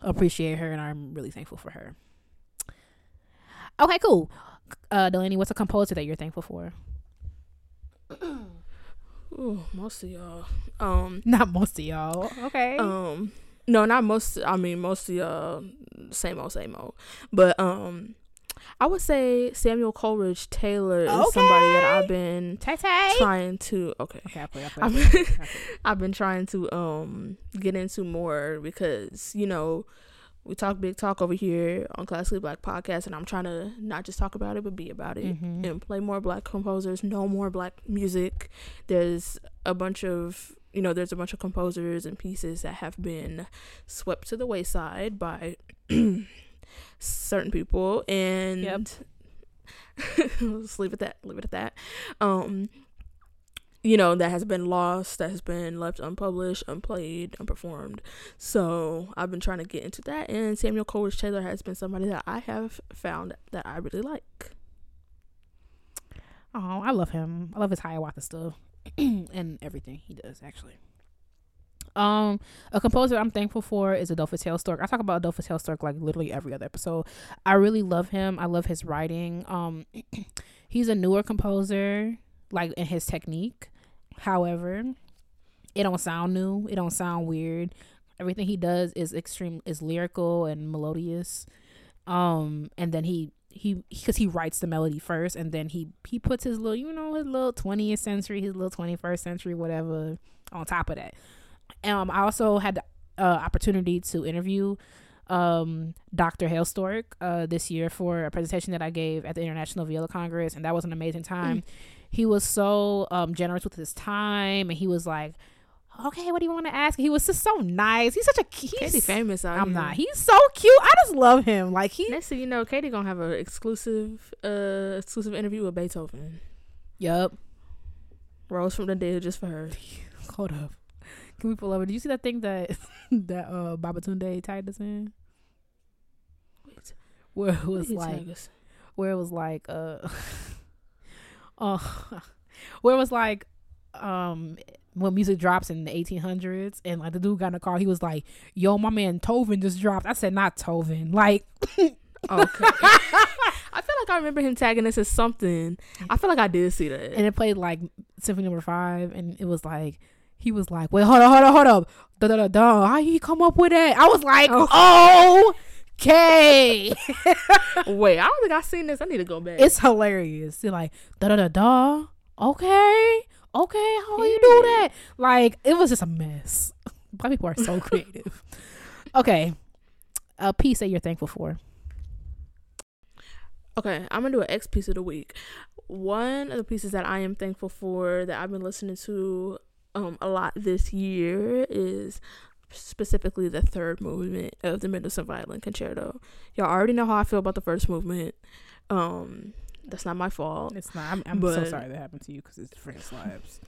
appreciate her, and I'm really thankful for her. Okay, cool. Uh, Delaney, what's a composer that you're thankful for? (clears throat) Ooh, most of y'all um (laughs) Not most of y'all. Okay. um no not most i mean most of y'all same old same old but um i would say samuel coleridge taylor is somebody that i've been Tay Tay. trying to okay Okay, I play. I play. I play, I play. (laughs) I've been trying to um get into more because you know we talk big talk over here on Classically Black podcast, and I'm trying to not just talk about it but be about it Mhm. and play more black composers, know more black music. There's a bunch of you know there's a bunch of composers and pieces that have been swept to the wayside by (clears throat) certain people and Yep. let's (laughs) leave it at that leave it at that um you know, that has been lost, that has been left unpublished, unplayed, unperformed. So I've been trying to get into that, and Samuel Coleridge Taylor has been somebody that I have found that I really like. Oh, I love him. I love his Hiawatha stuff (clears throat) and everything he does actually. Um, a composer I'm thankful for is Adolphus Hailstork. I talk about Adolphus Hailstork like literally every other episode. I really love him. I love his writing. Um, (clears throat) he's a newer composer, like in his technique. However, it don't sound new. It don't sound weird. Everything he does is extreme, is lyrical and melodious. Um, and then he he because he writes the melody first, and then he he puts his little, you know, his little twentieth century, his little twenty first century, whatever, on top of that. Um, I also had the uh, opportunity to interview um, Dr. Hailstork uh, this year for a presentation that I gave at the International Viola Congress, and that was an amazing time. Mm. He was so um, generous with his time, and he was like, "Okay, what do you want to ask?" He was just so nice. He's such a he's, Katie famous. I'm here. not. He's so cute. I just love him. Like he. Next thing you know, Katie gonna have an exclusive, uh, exclusive interview with Beethoven. Yup. Rose from the dead just for her. (laughs) Hold up. Can we pull over? Do you see that thing that (laughs) that uh Babatunde tagged us in? Where it was like, where it was like, uh, (laughs) uh, (laughs) where it was like, um, when music drops in the 1800s, and like the dude got in the car, he was like, "Yo, my man Tovin just dropped." I said, "Not Tovin," like. (laughs) okay. I feel like I remember him tagging us as something. I feel like I did see that. And it played like Symphony Number Five, and it was like he was like, "Wait, hold on, hold on, hold up, da da da da. How you come up with that?" I was like, "Oh, okay." (laughs) Wait, I don't think I've seen this. I need to go back. It's hilarious. They're like, da da da da. Okay, okay. How yeah. you do that? Like, it was just a mess. (laughs) Black people are so (laughs) creative. okay, a piece that you're thankful for. Okay, I'm gonna do an X piece of the week. One of the pieces that I am thankful for that I've been listening to um a lot this year is specifically the third movement of the Mendelssohn Violin Concerto. Y'all already know how I feel about the first movement. Um, that's not my fault. It's not. I'm, I'm but, so sorry that happened to you because it's French slaps.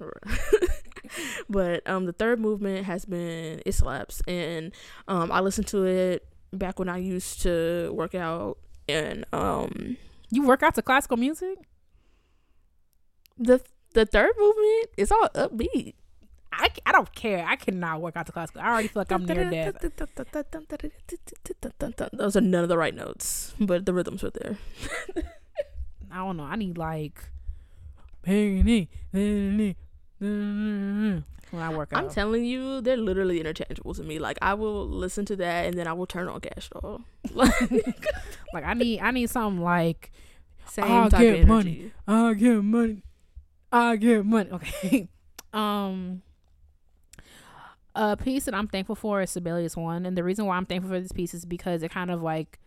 (laughs) but um, the third movement has been it slaps, and um, I listened to it back when I used to work out, and um, you work out to classical music. The the third movement is all upbeat. I, I don't care. I cannot work out the classical. I already feel like I'm near death. Those are none of the right notes, but the rhythms were there. I don't know. I need like when I work out. I'm telling you, they're literally interchangeable to me. Like I will listen to that and then I will turn on Cash Doll. (laughs) like I need I need something like same I'll type get of energy. money. I'll get money. I get money. Okay. (laughs) um a piece that I'm thankful for is Sibelius One. And the reason why I'm thankful for this piece is because it kind of like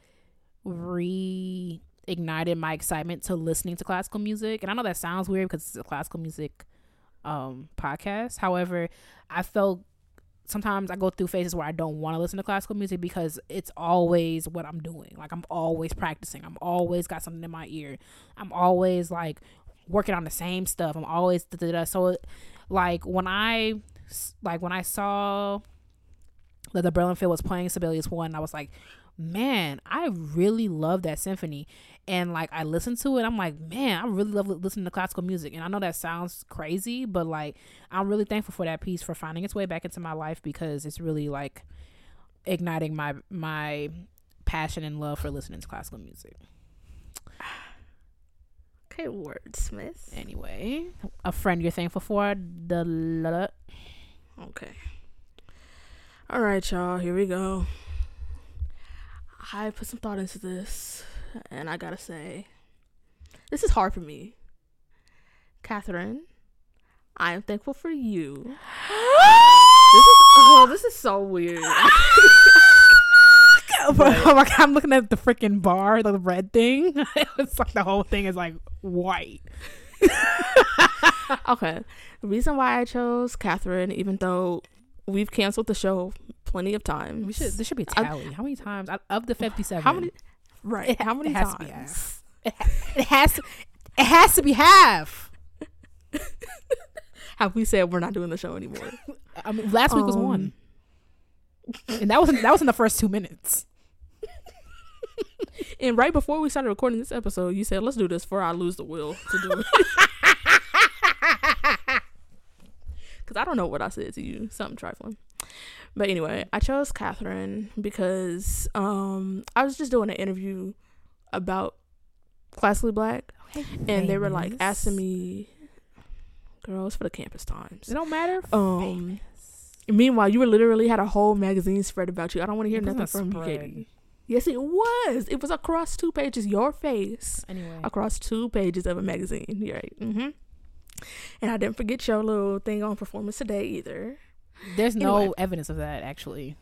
reignited my excitement to listening to classical music. And I know that sounds weird because it's a classical music um podcast. However, I felt sometimes I go through phases where I don't want to listen to classical music because it's always what I'm doing. Like I'm always practicing. I'm always got something in my ear. I'm always like working on the same stuff. I'm always da, da, da. so like when I like when I saw that the Berlin Phil was playing Sibelius one, I was like, man, I really love that symphony. And like I listened to it, I'm like, man, I really love listening to classical music. And I know that sounds crazy, but like I'm really thankful for that piece for finding its way back into my life because it's really like igniting my my passion and love for listening to classical music. (sighs) Okay, wordsmith. Anyway, a friend you're thankful for. The okay. All right, y'all. Here we go. I put some thought into this, and I gotta say, this is hard for me. Catherine, I am thankful for you. (gasps) this is oh, this is so weird. (laughs) (laughs) oh my god, I'm looking at the freaking bar, the red thing. (laughs) it's like the whole thing is like white. (laughs) okay. The reason why I chose Catherine, even though we've canceled the show plenty of times. We should there should be a tally. I, how many times of the fifty seven? How many right. It, how many it has times? To be half. It, has to it has to be half. (laughs) Have we said we're not doing the show anymore? (laughs) I mean, last week was Um, one, and that was that was in the first two minutes. And right before we started recording this episode, you said, "Let's do this before I lose the will to do it." Because I don't know what I said to you, something trifling. But anyway, I chose Catherine because um, I was just doing an interview about Classically Black, and they were like asking me, "Girls for the Campus Times." It don't matter. Um, meanwhile, you were literally had a whole magazine spread about you. I don't want to hear It nothing from you. Katie. Yes, it was. It was across two pages. Your face Anyway, across two pages of a magazine. You're right. Mm-hmm. And I didn't forget your little thing on performance today either. there's no evidence of that actually.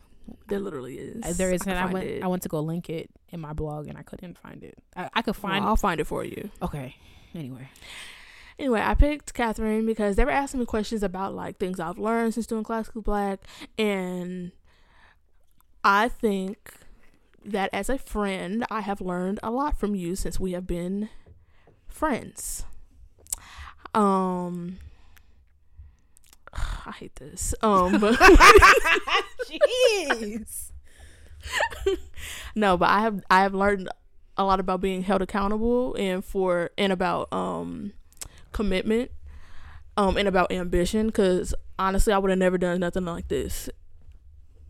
There literally is. There is, I and I went. it. I went to go link it in my blog, and I couldn't find it. I, I could Well, find. I'll find it for you. okay. Anyway, Anyway, I picked Catherine because they were asking me questions about like things I've learned since doing classical black, and I think that as a friend, I have learned a lot from you since we have been friends. Um, (sighs) I hate this. Um, but (laughs) jeez. (laughs) no, but I have I have learned a lot about being held accountable and for and about um commitment um and about ambition because honestly I would have never done nothing like this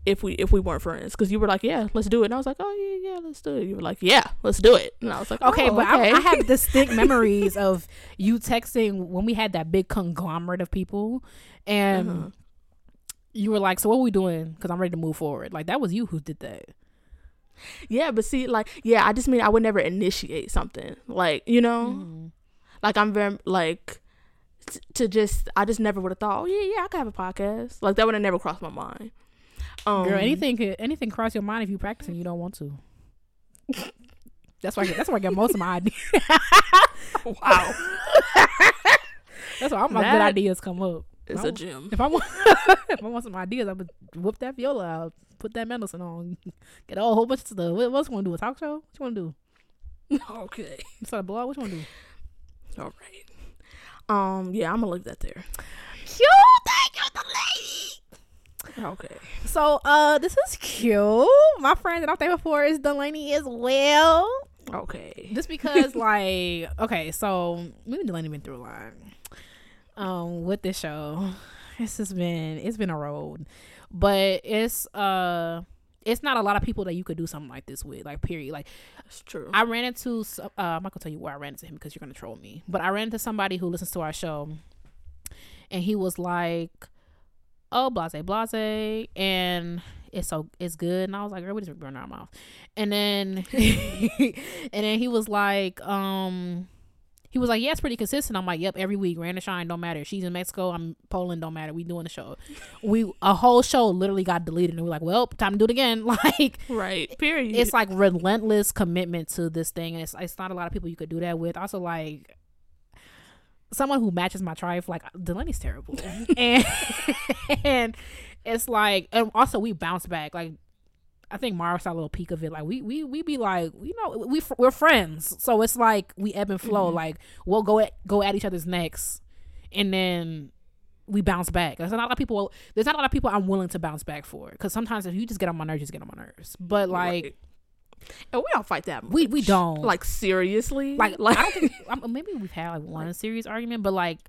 if we if we weren't friends because you were like yeah let's do it and I was like oh yeah yeah let's do it you were like yeah let's do it and I was like Okay, oh, but I, okay. I have (laughs) distinct memories of you texting when we had that big conglomerate of people, and Uh-huh. you were like, "So what are we doing?" Because I'm ready to move forward. Like that was you who did that. yeah but see like yeah I just mean I would never initiate something like you know Mhm. Like I'm very like t- to just I just never would have thought, oh yeah, yeah, I could have a podcast. Like that would have never crossed my mind. Um, Girl, anything could anything cross your mind if you practice and you don't want to. (laughs) That's why I get, that's where I get most of my ideas. (laughs) Wow, (laughs) That's why all my good ideas come up. it's a gym. If I want if I want some ideas, I would whip that viola out, put that Mendelssohn on, get a whole bunch of stuff. What else you want to do? A talk show? What you want to do? okay, Start a blog? What you want to do? all right. Um, yeah, I'm gonna leave that there. Cute, thank you, the lady. Okay. So, uh, this is cute. My friend that I'm thankful for is Delaney as well. Okay. Just because, (laughs) like, okay, so me and Delaney been through a lot. Um, with this show, this has been it's been a road, but it's uh, it's not a lot of people that you could do something like this with. Like, period. Like, That's true. I ran into uh, I'm not gonna tell you where I ran into him because you're gonna troll me. But I ran into somebody who listens to our show, and he was like, "Oh, blase, blase," and it's so it's good. And I was like, "Girl, we just burn our mouth." And then (laughs) (laughs) and then he was like, um. He was like, "Yeah, it's pretty consistent." I'm like, "Yep, every week, rain or shine, don't matter. She's in Mexico, I'm Poland, don't matter. We doing the show. We a whole show literally got deleted, and we're like, well, time to do it again. (laughs) Like, right. Period. it's like relentless commitment to this thing and it's, it's not a lot of people you could do that with also like someone who matches my tribe like delaney's terrible (laughs) and and it's like and also we bounce back like I think Mara saw a little peek of it. Like we we we be like, you know, we we're friends, so it's like we ebb and flow. Mhm. Like we'll go at go at each other's necks, and then we bounce back. There's not a lot of people. There's not a lot of people I'm willing to bounce back for because sometimes if you just get on my nerves, you just get on my nerves. But like Right. And we don't fight that. Much. we we don't like seriously. like like I don't think maybe we've had like one (laughs) serious argument, but like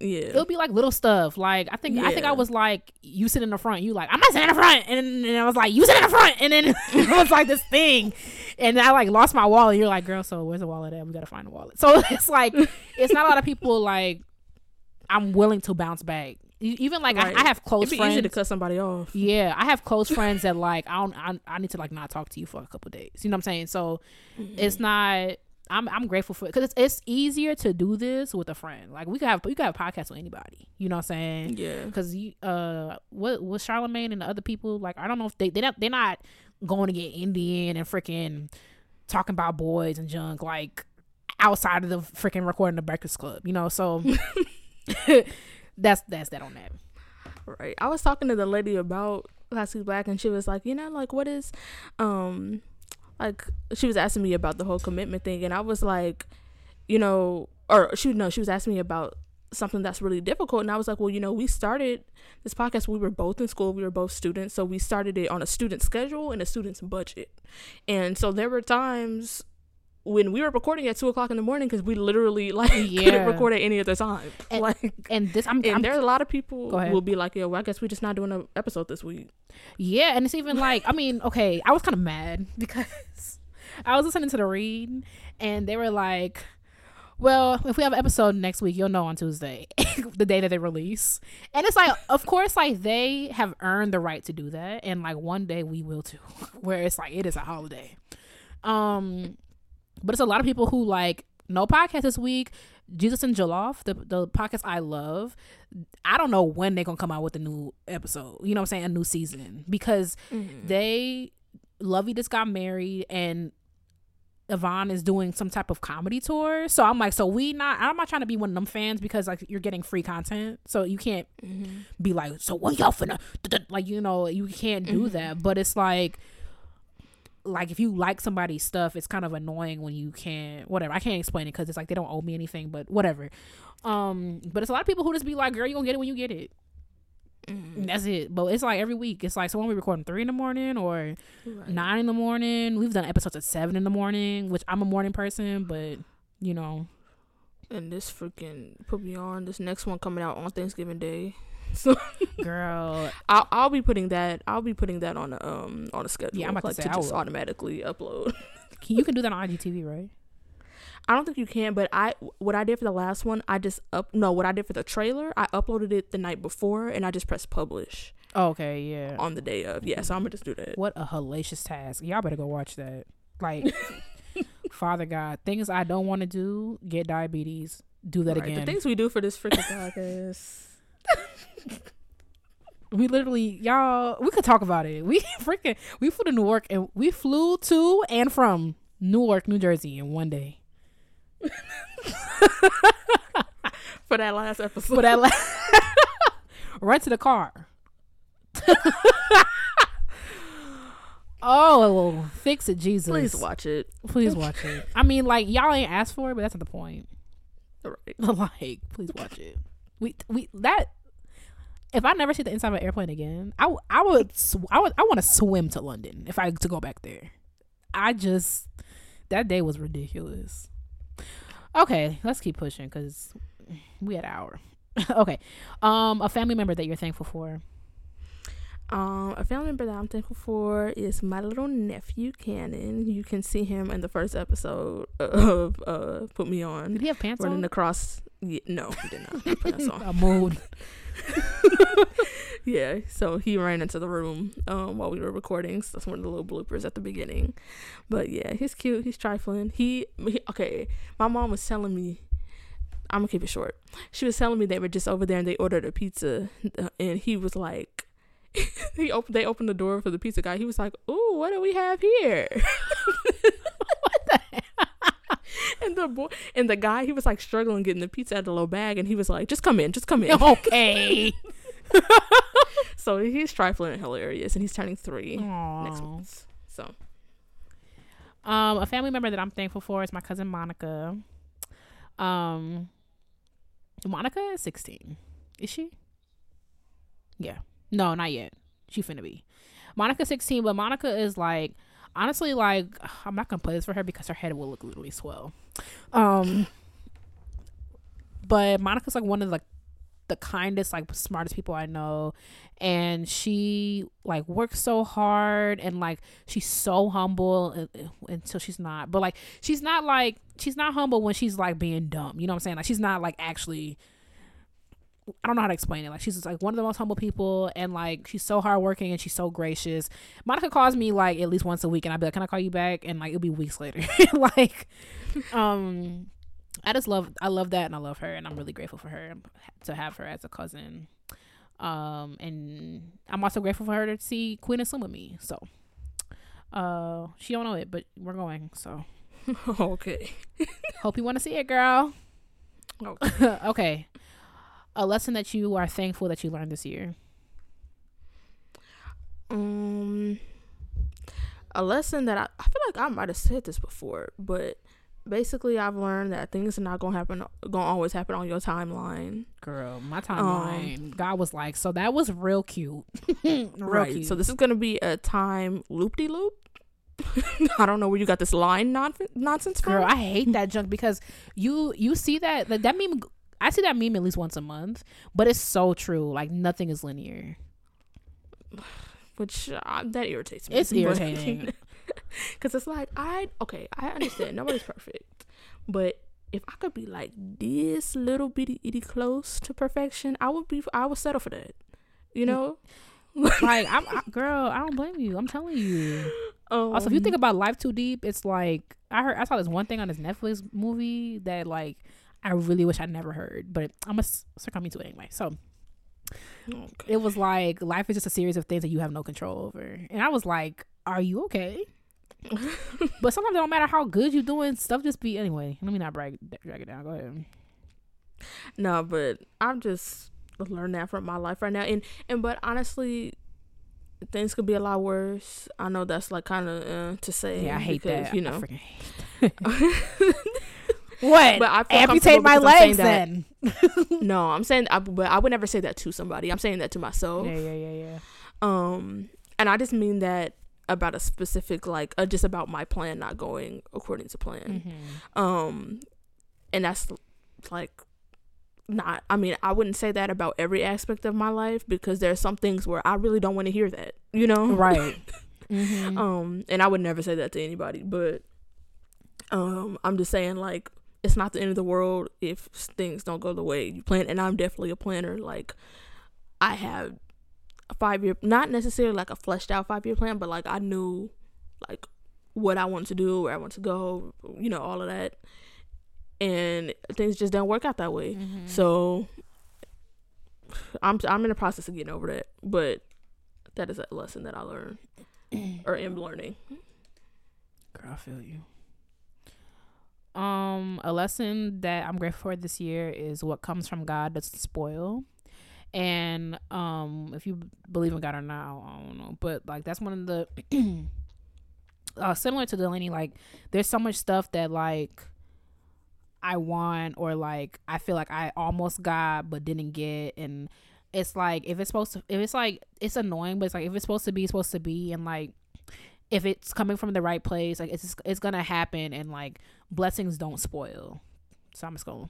yeah. it'll be like little stuff. Like I think I think I was like you sit in the front, you like I'm not sitting in the front, and then I was like you sit in the front, and then (laughs) it was like this thing, and I like lost my wallet. You're like girl, so where's the wallet at? We gotta find the wallet. So (laughs) it's like it's not a lot of people like I'm willing to bounce back. Even like Right. I, I have close It'd be friends. easy to cut somebody off. Yeah, I have close (laughs) friends that like I don't I, I need to like not talk to you for a couple days. You know what I'm saying? So it's not I'm I'm grateful for it because it's, it's easier to do this with a friend. Like we could have you could have a podcast with anybody. You know what I'm saying? Yeah. Because you uh what was Charlamagne and the other people like I don't know if they they not they're not going to get Indian and freaking talking about boys and junk like outside of the freaking recording the Breakfast Club. You know so. (laughs) (laughs) that's that's that on that. Right. I was talking to the lady about Classic Black and she was like, you know, like what is um like she was asking me about the whole commitment thing and I was like, you know, or she no, she was asking me about something that's really difficult. And I was like, well, you know, we started this podcast. We were both in school. We were both students, so we started it on a student schedule and a student's budget. And so there were times when we were recording at two o'clock in the morning because we literally (laughs) like Yeah. couldn't record at any other time. And- (laughs) like, And this, I'm, and there's a lot of people will be like, "Yo, well, I guess we're just not doing an episode this week." Yeah, and it's even like I mean, okay, I was kind of mad (laughs) because I was listening to the read, and they were like, "Well, if we have an episode next week, you'll know on Tuesday, the day that they release." And it's like, of course, like they have earned the right to do that, and like one day we will too, where it's like it is a holiday. Um, but it's a lot of people who like no podcast this week. Jesus and Jollof, the the podcast I love, I don't know when they're gonna come out with a new episode. You know what I'm saying? A new season because mm-hmm. they Lovey just got married and Yvonne is doing some type of comedy tour. So I'm like, so we not I'm not trying to be one of them fans because like you're getting free content. So you can't mm-hmm. be like, so what y'all finna like you know, you can't do mm-hmm. that. But it's like like if you like somebody's stuff, it's kind of annoying when you can't whatever. I can't explain it because it's like they don't owe me anything, but whatever. Um, but it's a lot of people who just be like, "Girl, you gonna get it when you get it." And That's it. But it's like every week. It's like so when we recording three in the morning or Right. nine in the morning. We've done episodes at seven in the morning, which I'm a morning person, but you know, And this freaking put me on. This next one coming out on Thanksgiving Day. (laughs) So girl, I'll I'll be putting that I'll be putting that on a um on a schedule. Yeah, I'm about to say, I just automatically upload. (laughs) you can do that on IGTV, right? I don't think you can, but I what I did for the last one, I just up no what I did for the trailer, I uploaded it the night before and I just pressed publish Oh, okay, yeah. on the day of. Yeah, so I'm gonna just do that. What a hellacious task. Y'all better go watch that. Like, (laughs) Father God, things I don't want to do, get diabetes, do that Right, again. The things we do for this freaking podcast. (laughs) we literally, y'all, we could talk about it. We (laughs) freaking, we flew to Newark and we flew to and from Newark, New Jersey in one day. (laughs) for that last episode. But that la- rented a car. oh, fix it, Jesus. Please watch it. Please watch it. I mean, like y'all ain't asked for it, but that's not the point. Right. like, please watch it. We we that. If I never see the inside of an airplane again, I, I would sw- I would I want to swim to London if I to go back there. I just that day was ridiculous. Okay, let's keep pushing because we had an hour. (laughs) okay, um, a family member that you're thankful for. Um, a family member that I'm thankful for is my little nephew Cannon. You can see him in the first episode of uh Put Me On. Did he have pants running on? across. Yeah, no, he did not. (laughs) He put us on. a mood. (laughs) Yeah, so he ran into the room um while we were recording. So that's one of the little bloopers at the beginning. But yeah, he's cute. He's trifling. He, he okay. My mom was telling me. I'm gonna keep it short. She was telling me they were just over there and they ordered a pizza, uh, and he was like, (laughs) he opened. They opened the door for the pizza guy. He was like, "Ooh, what do we have here?" (laughs) and the boy and the guy, he was like struggling getting the pizza out of the little bag, and he was like, "Just come in, just come in." (laughs) okay. (laughs) So he's trifling and hilarious, and he's turning three next month. So Um, a family member that I'm thankful for is my cousin Monica. Um, Monica is 16. Is she? Yeah. No, not yet. She finna be. Monica 16, but Monica is like, honestly, like, I'm not gonna play this for her because her head will look literally swell. Um, but Monica's like one of the the kindest, like smartest people I know, and she like works so hard and like she's so humble until she's not. But like she's not like she's not humble when she's like being dumb. You know what I'm saying? Like she's not like actually. I don't know how to explain it. Like she's just like one of the most humble people, and like she's so hardworking and she's so gracious. Monica calls me like at least once a week, and I'd be like, "Can I call you back?" And like it'll be weeks later. (laughs) like, um, I just love I love that, and I love her, and I'm really grateful for her to have her as a cousin. Um, and I'm also grateful for her to see Queen and Slim with me. So, uh, she don't know it, but we're going. So, (laughs) okay. hope you want to see it, girl. Okay. (laughs) okay. A lesson that you are thankful that you learned this year. Um, a lesson that I, I feel like I might have said this before, but basically I've learned that things are not gonna happen gonna always happen on your timeline. Girl, my Um, timeline. God was like, so that was real cute. (laughs) real right. cute. So this is gonna be a time loop de loop. I don't know where you got this line non- nonsense from. Girl, I hate that junk because you you see that like, that meme. I see that meme at least once a month, but it's so true. Like nothing is linear. which uh, that irritates me. It's (laughs) irritating. (laughs) Cause it's like I okay, I understand nobody's perfect, but if I could be like this little bitty itty close to perfection, I would be. I would settle for that. You know. (laughs) like I'm I, girl, I don't blame you. I'm telling you. Um, Also, if you think about life too deep, it's like I heard I saw this one thing on this Netflix movie that like I really wish I never heard, but I'm gonna circle me to it anyway. So okay. it was like life is just a series of things that you have no control over, and I was like, "Are you okay?" (laughs) but sometimes it don't matter how good you're doing, stuff just be anyway. Let me not brag, drag it down. Go ahead. no, but I'm just learning that from my life right now, and and but honestly. Things could be a lot worse. I know that's like kind of uh, to say. Yeah, I hate because, that. You I know, freaking hate (laughs) (laughs) what? But I amputate my legs then. (laughs) no, I'm saying, I, but I would never say that to somebody. I'm saying that to myself. Yeah, yeah, yeah, yeah. Um, and I just mean that about a specific, like, uh, just about my plan not going according to plan. Mm-hmm. Um, and that's like not. I mean, I wouldn't say that about every aspect of my life because there are some things where I really don't want to hear that. You know, Right. (laughs) mm-hmm. um, and I would never say that to anybody, but um, I'm just saying like it's not the end of the world if things don't go the way you plan. And I'm definitely a planner. Like I have a five year, not necessarily like a fleshed out five year plan, but like I knew like what I want to do, where I want to go, you know, all of that. And things just don't work out that way. Mm-hmm. So I'm I'm in the process of getting over that, but that is a lesson that I learned or am learning. Girl, I feel you. Um, a lesson that I'm grateful for this year is what comes from God doesn't spoil. And um, if you believe in God or not, I don't know, but like that's one of the (clears throat) uh, similar to Delaney. Like, there's so much stuff that like I want or like I feel like I almost got but didn't get, and it's like if it's supposed to, if it's like it's annoying, but it's like if it's supposed to be, it's supposed to be, and like if it's coming from the right place, like it's it's gonna happen, and like blessings don't spoil. So I'm just gonna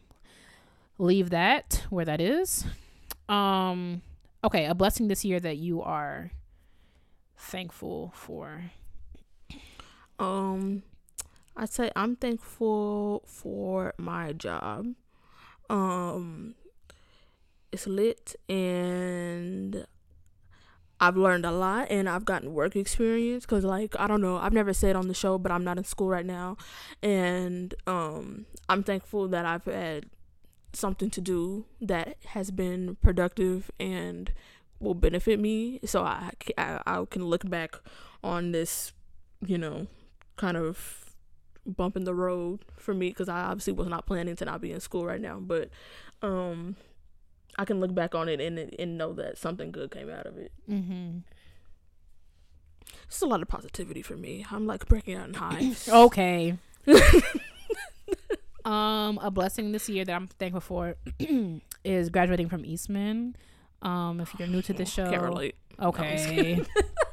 leave that where that is. Um, okay, a blessing this year that you are thankful for. Um, I'd say I'm thankful for my job. Um, it's lit and I've learned a lot and I've gotten work experience because like I don't know I've never said on the show but I'm not in school right now. And um I'm thankful that I've had something to do that has been productive and will benefit me so I, I, I can look back on this you know kind of bump in the road for me because I obviously was not planning to not be in school right now but um I can look back on it and and know that something good came out of it. Mm-hmm. It's a lot of positivity for me. I'm like breaking out in hives. (clears throat) Okay. (laughs) um, a blessing this year that I'm thankful for (clears throat) is graduating from Eastman. Um, if you're new to the show, Can't relate. Okay. (laughs)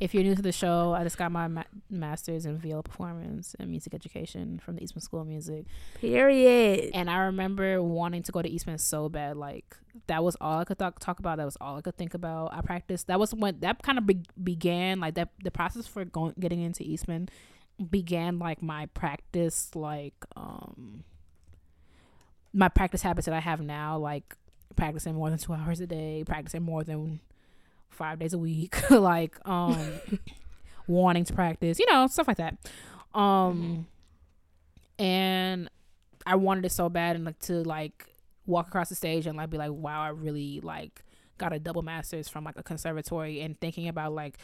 if you're new to the show, I just got my ma- master's in viola performance and music education from the Eastman School of Music. Period. And I remember wanting to go to Eastman so bad. Like that was all I could talk talk about. That was all I could think about. I practiced. That was when that kind of be- began. Like that, the process for going getting into Eastman began. Like my practice, like um, my practice habits that I have now. Like practicing more than two hours a day, practicing more than five days a week. (laughs) like um, (laughs) wanting to practice. You know, stuff like that. Um, and I wanted it so bad and like to like walk across the stage and like be like, wow, I really like got a double master's from like a conservatory and thinking about like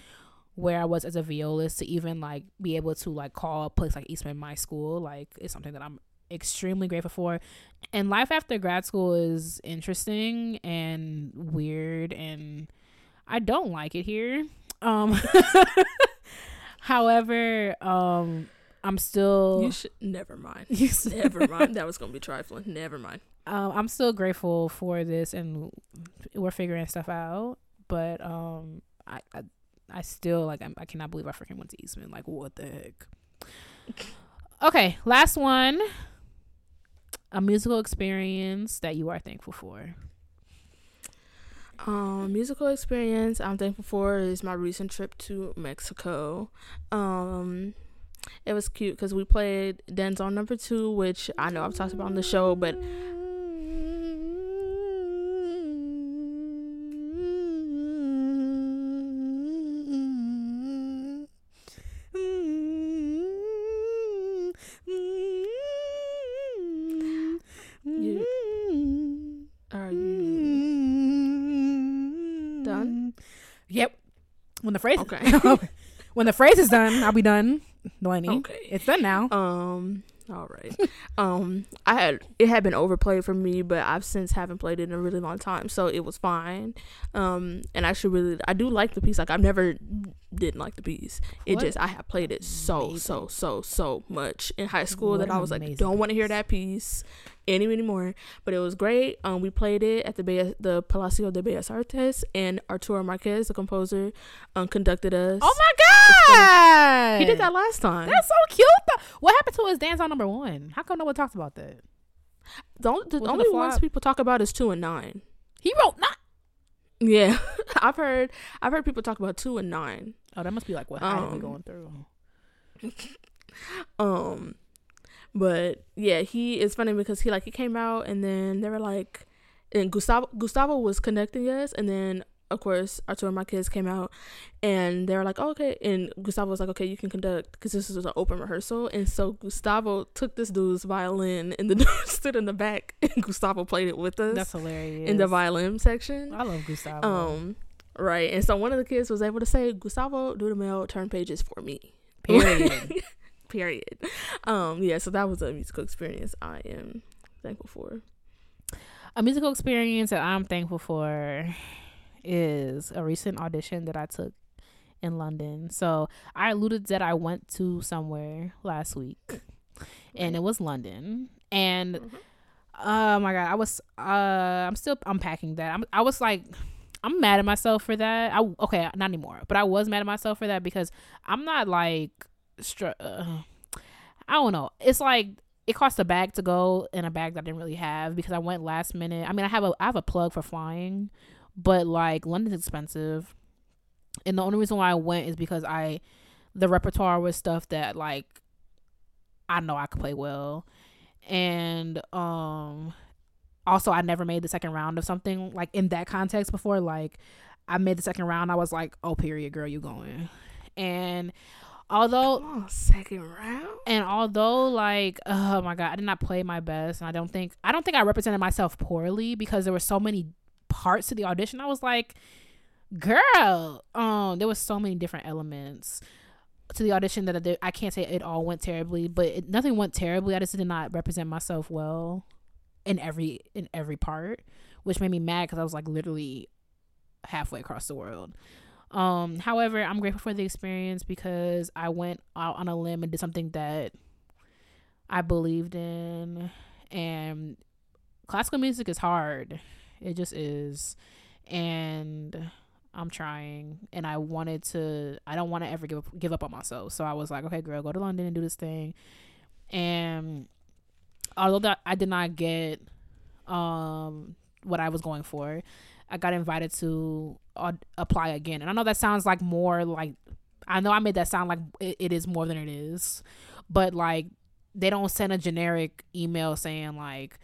where I was as a violist to even like be able to like call a place like Eastman my school, like is something that I'm extremely grateful for. And life after grad school is interesting and weird and I don't like it here. Um (laughs) (laughs) however, um I'm still. You should never mind. (laughs) You never mind. That was gonna be trifling. Never mind. Um, I'm still grateful for this, and we're figuring stuff out. But um, I, I, I still like. I'm, I cannot believe I freaking went to Eastman. Like, what the heck? Okay, last one. A musical experience that you are thankful for. Um, musical experience I'm thankful for is my recent trip to Mexico. Um, it was cute because we played Danzón number two, which I know I've talked about on the show, but When the phrase okay. (laughs) (laughs) when the phrase is done, I'll be done. Delaney. Okay. It's done now. Um all right. um, I had it had been overplayed for me, but I've since haven't played it in a really long time, so it was fine. Um, and I should really, I do like the piece. Like I've never didn't like the piece. It what? just I have played it so amazing. so so so much in high school what that I was like, don't want to hear that piece any anymore. But it was great. Um, we played it at the Be- the Palacio de Bellas Artes, and Arturo Marquez, the composer, um, conducted us. Oh my god! He did that last time. That's so cute. What happened to his Danzón number one? How come no one talks about that? The, the only ones people talk about is two and nine. He wrote not. Yeah, (laughs) I've heard. I've heard people talk about two and nine. Oh, that must be like what um, I am going through. (laughs) um, but yeah, he is funny because he like he came out and then they were like, and Gustavo Gustavo was connecting us, and then of course Arturo kids came out, and they were like, oh, okay, and Gustavo was like, okay, you can conduct because this was an open rehearsal, and so Gustavo took this dude's violin, and the (laughs) dude stood in the back, and Gustavo played it with us. That's hilarious. In the violin section, I love Gustavo. Um, right, and so one of the kids was able to say, Gustavo, do the mail turn pages for me. Period. (laughs) period. (laughs) Um, yeah, so that was a musical experience I am thankful for. A musical experience that I'm thankful for is a recent audition that I took in London. So I alluded that I went to somewhere last week, and it was London. And mm-hmm. oh my god, I was uh, I'm still unpacking that. I'm, I was like. I'm mad at myself for that. I okay, not anymore. But I was mad at myself for that because I'm not like str- uh, I don't know. It's like it cost a bag to go and a bag that I didn't really have because I went last minute. I mean, I have a I have a plug for flying, but like London's expensive, and the only reason why I went is because I the repertoire was stuff that like I know I could play well, and um also I never made the second round of something like in that context before. Like I made the second round, I was like, oh period, girl, you going, and although on, second round? And although like oh my god i did not play my best and i don't think i don't think i represented myself poorly because there were so many parts to the audition. I was like girl um there was so many different elements to the audition that I, did, I can't say it all went terribly but it, nothing went terribly. I just did not represent myself well in every in every part which made me mad because i was like literally halfway across the world um, however, I'm grateful for the experience because I went out on a limb and did something that I believed in. And classical music is hard. It just is. And I'm trying and I wanted to I don't want to ever give up, give up on myself. So I was like, okay, girl, go to London and do this thing. And although that I did not get um what I was going for, I got invited to uh, apply again. And I know that sounds like more like I know I made that sound like it, it is more than it is, but like they don't send a generic email saying like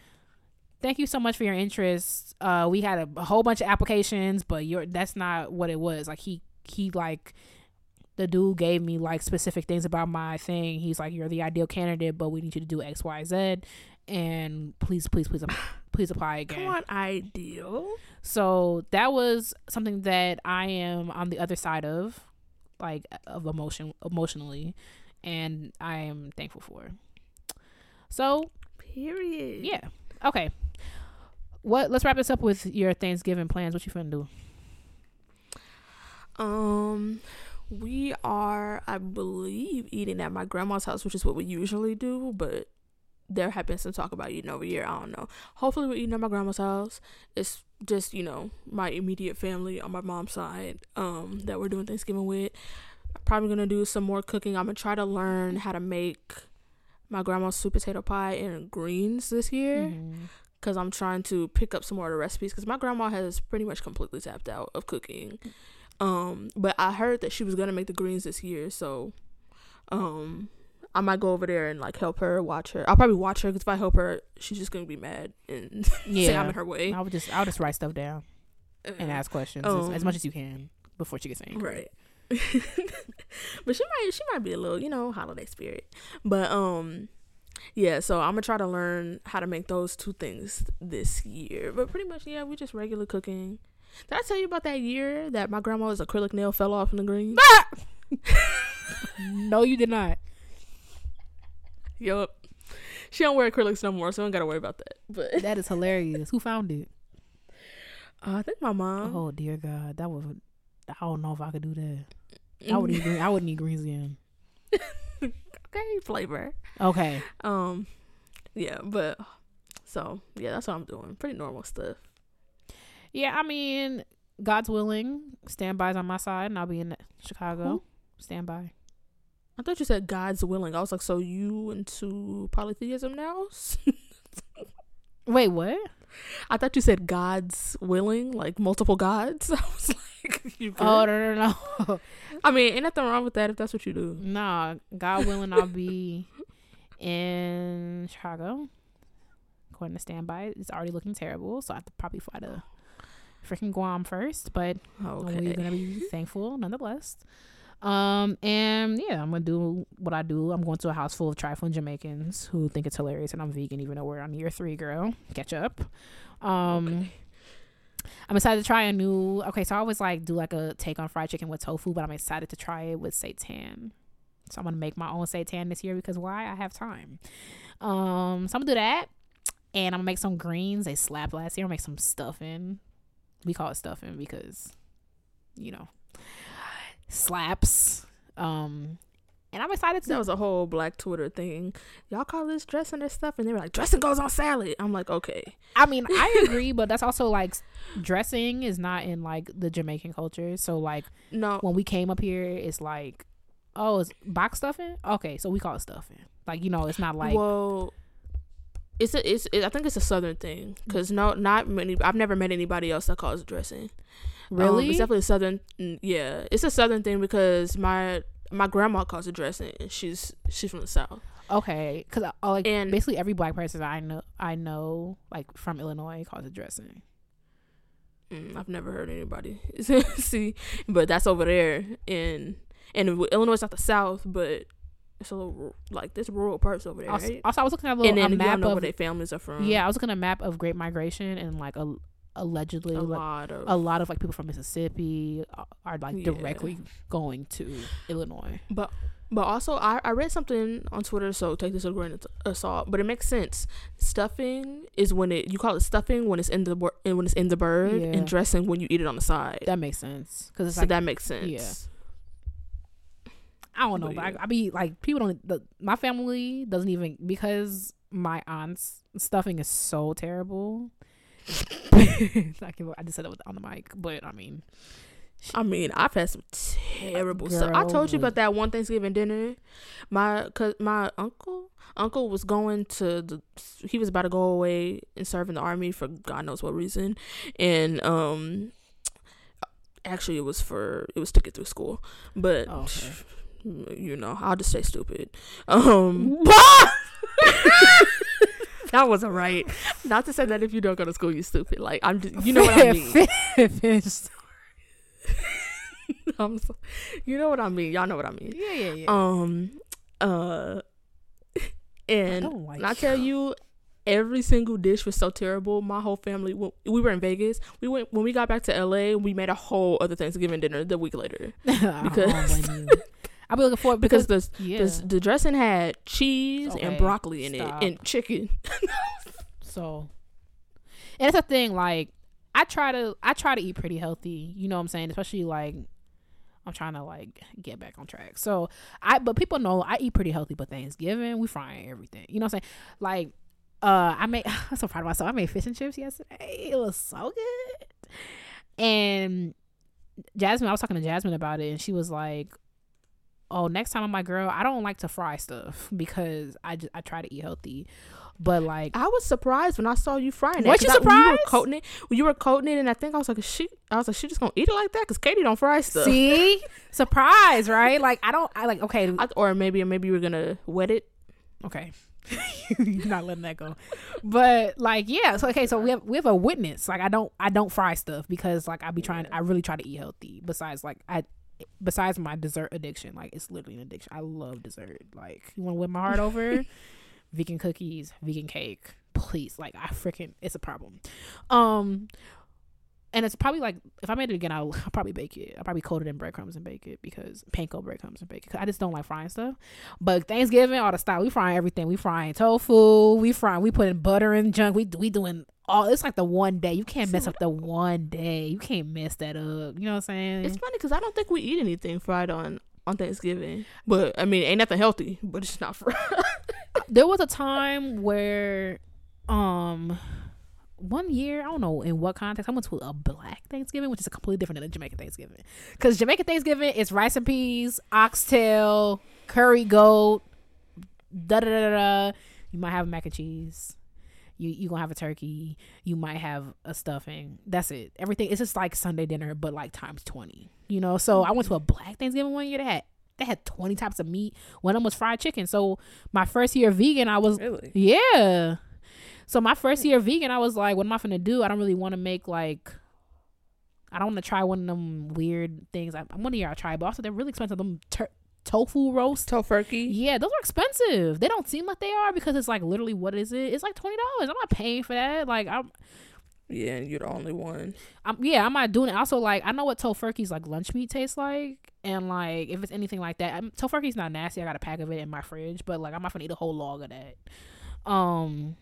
thank you so much for your interest. Uh, we had a, a whole bunch of applications, but you're that's not what it was. Like he he like the dude gave me like specific things about my thing. He's like, "You're the ideal candidate, but we need you to do X, Y, Z, and please, please, please, please apply again." Come on, ideal. So that was something that I am on the other side of, like of emotion, emotionally, and I am thankful for. So, period. Yeah. Okay. What? Let's wrap this up with your Thanksgiving plans. What you finna do? Um, We are, I believe, eating at my grandma's house, which is what we usually do, but there have been some talk about eating over here. I don't know. Hopefully, we're eating at my grandma's house. It's just, you know, my immediate family on my mom's side um, that we're doing Thanksgiving with. I'm probably gonna do some more cooking. I'm gonna try to learn how to make my grandma's sweet potato pie and greens this year because I'm trying to pick up some more of the recipes because my grandma has pretty much completely tapped out of cooking. Um, but I heard that she was gonna make the greens this year, so um, I might go over there and like help her, watch her. I'll probably watch her because if I help her, she's just gonna be mad and (laughs) say I'm in her way. I would just I would just write stuff down and ask questions as, as Um, much as you can before she gets angry. Right. (laughs) but she might she might be a little, you know, holiday spirit. But um yeah, so I'm gonna try to learn how to make those two things this year. But pretty much, yeah, we just regular cooking. Did I tell you about that year that my grandma's acrylic nail fell off in the green? (laughs) No, you did not. Yup. She don't wear acrylics no more, so I don't gotta worry about that. But (laughs) That is hilarious. Who found it? uh, I think my mom. Oh dear God, that was. I don't know if I could do that. I would need. I would need greens again. (laughs) okay, flavor. Okay. Um, yeah, but so yeah, that's what I'm doing. Pretty normal stuff. Yeah, I mean, God's willing, standby's on my side, and I'll be in Chicago. Who? Standby. I thought you said God's willing. I was like, so you into polytheism now? Wait, what? (laughs) I thought you said God's willing, like multiple gods. (laughs) I was like, you good? Oh no no no. (laughs) I mean, ain't nothing wrong with that if that's what you do. nah, God willing, I'll be in Chicago. Going to standby. It's already looking terrible, so I have to probably fly to freaking Guam first. But Okay. we're gonna be thankful nonetheless. Um and yeah, I'm gonna do what I do. I'm going to a house full of trifling Jamaicans who think it's hilarious and I'm vegan even though we're on year three, girl. Catch up. Um Okay. I'm excited to try a new okay, so I always like do like a take on fried chicken with tofu, but I'm excited to try it with seitan. So I'm gonna make my own seitan this year because why? I have time. Um so I'm gonna do that. And I'm gonna make some greens. They slapped last year. I'm gonna make some stuffing. We call it stuffing because, you know, slaps. Um and I'm excited That to was a whole black Twitter thing. Y'all call this dressing and stuff, and they were like, dressing goes on salad. I'm like, okay. I mean, I agree, but that's also like dressing is not in like the Jamaican culture. So like No, when we came up here, it's like, oh, it's box stuffing. Okay, so we call it stuffing. Like you know, it's not like well, it's a it's it, I think it's a southern thing because no, not many. I've never met anybody else that calls it dressing. Um, really. it's definitely a southern. Yeah, it's a southern thing because my my grandma calls it dressing, and she's she's from the south. okay, because like And- basically every black person I know, I know like from Illinois calls it dressing. Mm, I've never heard anybody (laughs) see, but that's over there in and Illinois is not the south, but it's a little like this rural parts over there, Also, right? also, I was looking at a, little, And then a map of where their families are from. yeah, I was looking at a map of Great Migration and like a, allegedly a like, lot of a lot of like people from Mississippi are, are like Yeah. directly going to Illinois. But but also I, I read something on Twitter, so take this with a grain of salt. But it makes sense. Stuffing is when it you call it stuffing when it's in the when it's in the bird, Yeah. and dressing when you eat it on the side. That makes sense because so like that makes sense. yeah. I don't know, But but, yeah. I, I be like people don't. The, my family doesn't even because my aunt's stuffing is so terrible. (laughs) I, I just said that on the mic, but I mean, I mean, I've had some terrible stuff. I told you about that one Thanksgiving dinner. My cause my uncle uncle was going to the he was about to go away and serve in the army for God knows what reason, and um, actually it was for it was to get through school, but. Oh, okay. You know, I'll just say stupid. Um, (laughs) (laughs) (laughs) that wasn't right. Not to say that if you don't go to school, you're stupid. Like I'm, just, you know what I mean. Finish. (laughs) I'm so, you know what I mean. Y'all know what I mean. yeah, yeah, yeah. Um, uh, (laughs) and don't like I tell you, every single dish was so terrible. My whole family, when we were in Vegas, we went when we got back to LA. We made a whole other Thanksgiving dinner the week later because- you. I'll be looking forward because because, the yeah. the, the dressing had cheese and broccoli in stop. it and chicken. (laughs) So, and it's a thing. Like, I try to, I try to eat pretty healthy. You know what I'm saying? Especially like, I'm trying to like get back on track. So I, but people know I eat pretty healthy. But Thanksgiving, we frying everything. You know what I'm saying? Like, uh, I made. (laughs) I'm so proud of myself. I made fish and chips yesterday. It was so good. And Jasmine, I was talking to Jasmine about it, and she was like, "Oh, next time I'm my girl, I don't like to fry stuff because I just I try to eat healthy." But like, I was surprised when I saw you frying it. Weren't you I- when You were coating it. You were coating it, and I think I was like, she. I was like, she just gonna eat it like that because Katie don't fry stuff. see, (laughs) surprise, right? Like, I don't. I like. Okay, I, or maybe, maybe you were gonna wet it. okay. (laughs) You're not letting that go, but like, yeah. So okay, so we have we have a witness. Like, I don't I don't fry stuff because like I be trying. I really try to eat healthy. Besides, like I. Besides my dessert addiction, like it's literally an addiction. I love dessert. Like you want to win my heart over, (laughs) vegan cookies, vegan cake, please. Like I freaking, it's a problem. Um, and it's probably like if I made it again, I'll, (laughs) I'll probably bake it. I'll probably coat it in breadcrumbs and bake it because panko breadcrumbs and bake it. I just don't like frying stuff. But Thanksgiving, all the style, we frying everything. We frying tofu. We frying. We putting butter in junk. We we doing all. It's like the one day you can't mess up the one day. You can't mess that up. You know what I'm saying? It's funny because I don't think we eat anything fried on on Thanksgiving. But I mean, ain't nothing healthy, but it's not fried. (laughs) there was a time where um one year i don't know in what context i went to a black thanksgiving which is a completely different than a jamaican thanksgiving. Because jamaican thanksgiving is rice and peas oxtail curry goat da da da da you might have mac and cheese. You you gonna have a turkey. You might have a stuffing. That's it. Everything it's just like sunday dinner but like times 20 you know? So i went to a black thanksgiving one year that had they had 20 types of meat. One of them was fried chicken. So my first year vegan i was really? yeah. So my first year vegan, I was like, what am I gonna do? I don't really want to make like I don't want to try one of them weird things. I, one year I tried, but also they're really expensive. Them tur- tofu roast. Tofurkey. Yeah, those are expensive. They don't seem like they are because it's like literally what is it? It's like twenty dollars. I'm not paying for that. Like I'm, Yeah, and you're the only one. I'm yeah, I'm not doing it. Also, like I know what tofurkey's like lunch meat tastes like, and like if it's anything like that, I'm, tofurkey's not nasty. I got a pack of it in my fridge, but like I'm not gonna eat a whole log of that. Um.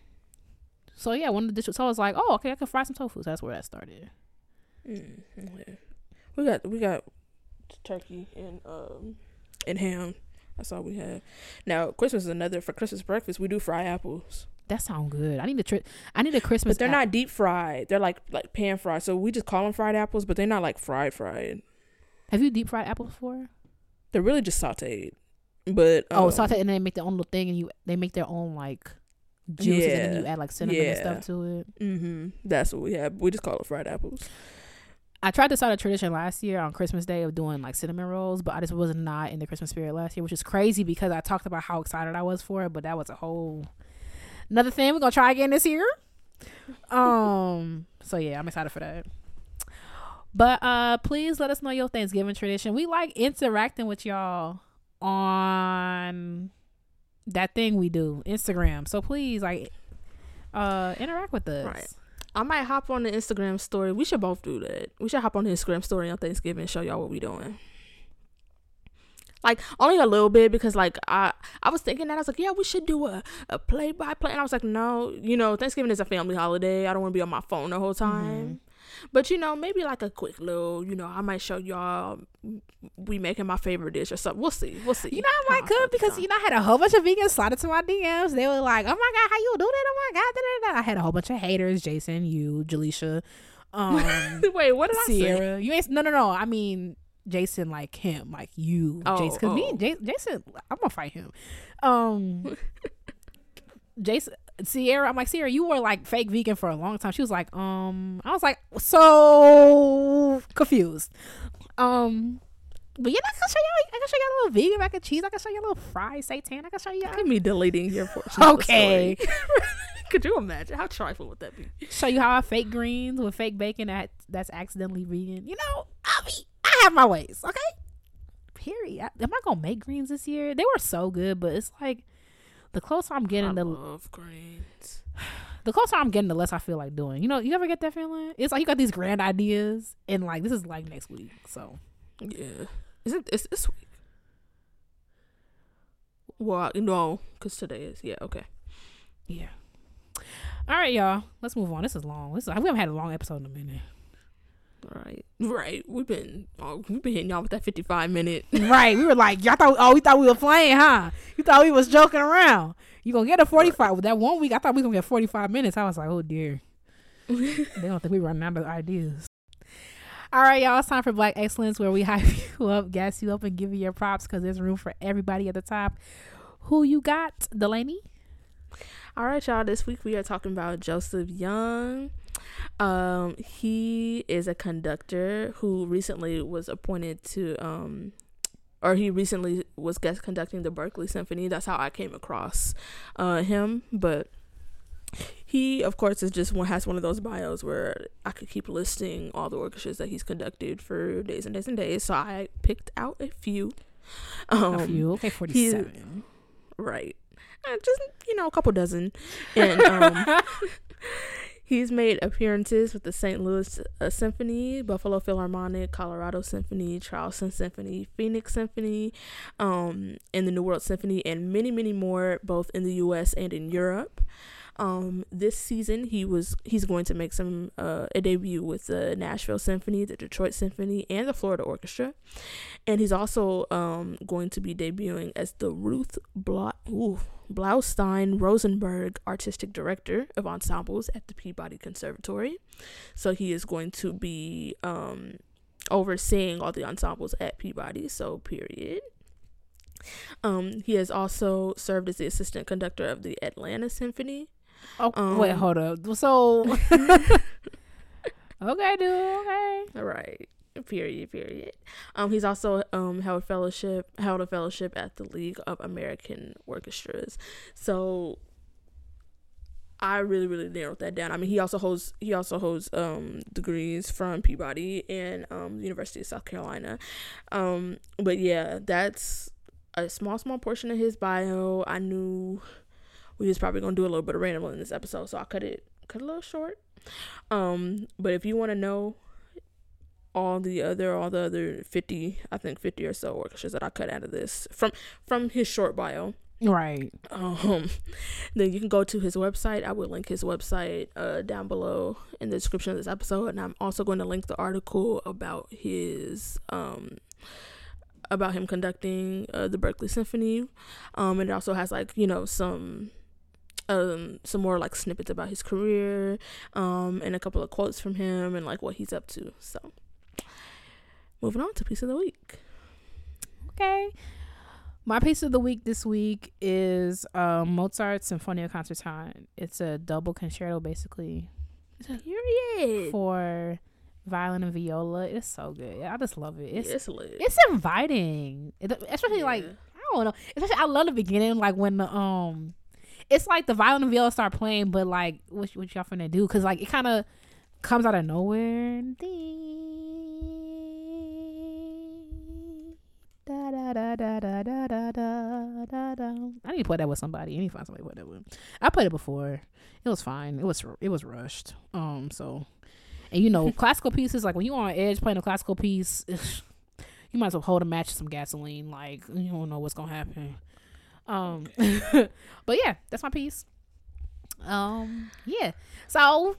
So yeah, one of the dishes. So I was like, oh, okay, I can fry some tofu. So that's where that started. Mm. We got we got turkey and um and ham. That's all we have. Now Christmas is another for Christmas breakfast. We do fry apples, That sounds good. I need a tri- I need a Christmas. but they're not deep fried. They're like like pan fried. So we just call them fried apples, but they're not like fried fried. Have you deep fried apples before? They're really just sautéed. But oh, um, saute and then they make their own little thing, and you they make their own like juices, and then Yeah. you add like cinnamon and Yeah. stuff to it. Mm-hmm. That's what we have. We just call it fried apples. I tried to start a tradition last year on Christmas Day of doing like cinnamon rolls, but I just was not in the Christmas spirit last year, which is crazy because I talked about how excited I was for it, but that was a whole another thing. We're gonna try again this year. (laughs) Um, so yeah, I'm excited for that. But uh please let us know your Thanksgiving tradition. We like interacting with y'all on that thing we do, Instagram. So please like uh interact with us. Right. I might hop on the Instagram story. We should both do that. We should hop on the Instagram story on Thanksgiving and show y'all what we doing. Like only a little bit because like I I was thinking that I was like yeah we should do a a play by play and I was like no you know Thanksgiving is a family holiday I don't want to be on my phone the whole time but you know maybe like a quick little you know I might show y'all we making my favorite dish or something we'll see we'll see You know I might could because you know I had a whole bunch of vegans slide into my DMs. They were like, "Oh my god, how you do that? Oh my god!" Da, da, da. I had a whole bunch of haters: Jason, you, Jaleisha, um, (laughs) wait what did I say Sierra. You ain't no, no, no. I mean Jason, like him, like you, Oh, Jason. Because me oh. and Ja- Jason, I'm gonna fight him. Um, (laughs) Jason. Sierra, I'm like Sierra. You were like fake vegan for a long time. She was like, um, I was like so confused. Um, but yeah, I can show y'all. I can show y'all a little vegan mac and cheese. I can show y'all a little fried seitan. I can show y'all. Look at me deleting your portion. (laughs) Okay. (laughs) Could you imagine how trifling would that be? show you how I fake greens with fake bacon that that's accidentally vegan. You know, I be I have my ways. Okay. Period. I, am I gonna make greens this year? They were so good, but it's like the closer I'm I getting, the love greens. the closer I'm getting, the less I feel like doing. You know, you ever get that feeling? It's like you got these grand ideas, and like this is like next week. So Yeah, isn't it's this week? Well, no, because today is yeah okay. yeah. All right, y'all. Let's move on. This is long. This is, we haven't had a long episode in a minute. All right, Right, right. We've been oh, we've been hitting y'all with that fifty five minute. (laughs) right. We were like, y'all thought oh we thought we were playing, huh? You thought we was joking around. You gonna get a forty five with that one week? I thought we were gonna get forty five minutes. I was like, oh dear. (laughs) they don't think we running out of ideas. All right, y'all. It's time for Black Excellence, where we (laughs) hype you up, gas you up, and give you your props because there's room for everybody at the top. Who you got, Delaney? All right, y'all. This week we are talking about Joseph Young. Um, he is a conductor who recently was appointed to um or he recently was guest conducting the Berkeley Symphony. That's how I came across uh him, but he of course is just one has one of those bios where I could keep listing all the orchestras that he's conducted for days and days and days. So I picked out a few. Um, a few, okay, forty seven. Right, uh, just you know a couple dozen, (laughs) and um, (laughs) He's made appearances with the St. Louis uh, Symphony, Buffalo Philharmonic, Colorado Symphony, Charleston Symphony, Phoenix Symphony, um, and the New World Symphony, and many, many more, both in the U.S. and in Europe. Um, this season, he was he's going to make some uh, a debut with the Nashville Symphony, the Detroit Symphony, and the Florida Orchestra, and he's also um, going to be debuting as the Ruth Bla- ooh, Blaustein Rosenberg Artistic Director of Ensembles at the Peabody Conservatory. So he is going to be um, overseeing all the ensembles at Peabody. So period. Um, he has also served as the assistant conductor of the Atlanta Symphony Oh um, wait, hold up. So (laughs) (laughs) okay, dude. Okay. All right. Period. Period. Um, he's also um held fellowship held a fellowship at the League of American Orchestras. So I really, really narrowed that down. I mean, he also holds he also holds um degrees from Peabody and um University of South Carolina. Um, but yeah, that's a small, small portion of his bio. I knew we was probably gonna do a little bit of random in this episode, so I cut it cut a little short. Um, but if you want to know all the other all the other 50 i think 50 or so orchestras that i cut out of this from from his short bio. Right. Um (laughs) then you can go to his website. I will link his website uh down below in the description of this episode. And i'm also going to link the article about his um about him conducting uh, the berkeley symphony. Um and it also has like you know some um some more like snippets about his career um and a couple of quotes from him and like what he's up to so moving on to piece of the week okay my piece of the week this week is um, Mozart's Sinfonia Concertante. It's a double concerto, basically. It's a period. For violin and viola. It's so good. I just love it. It's it's, lit. it's inviting, it, especially yeah. like I don't know. Especially I love the beginning, like when the um it's like the violin and viola start playing, but like what what y'all finna do? Cause like it kind of comes out of nowhere. Da, da, da, da, da, da, da, da, da. I need to play that with somebody. I need to find somebody to play that with. I played it before. It was fine. It was it was rushed. Um, so and you know (laughs) classical pieces like when you're on edge playing a classical piece, (sighs) you might as well hold a match with some gasoline. Like you don't know what's gonna happen. Um, (laughs) but yeah, that's my piece. Um, yeah. So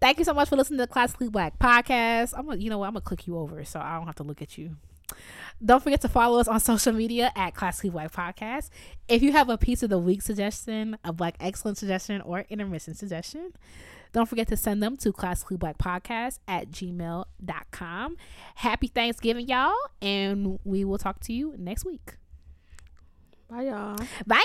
thank you so much for listening to the Classically Black podcast. I'm gonna, you know what, I'm gonna click you over so I don't have to look at you. Don't forget to follow us on (laughs) social media at Classically Black Podcast. If you have a piece of the week suggestion, a Black Excellence suggestion, or intermission suggestion, don't forget to send them to Classically Black Podcast at gmail.com. Happy Thanksgiving, y'all, and we will talk to you next week. Bye, y'all. Bye.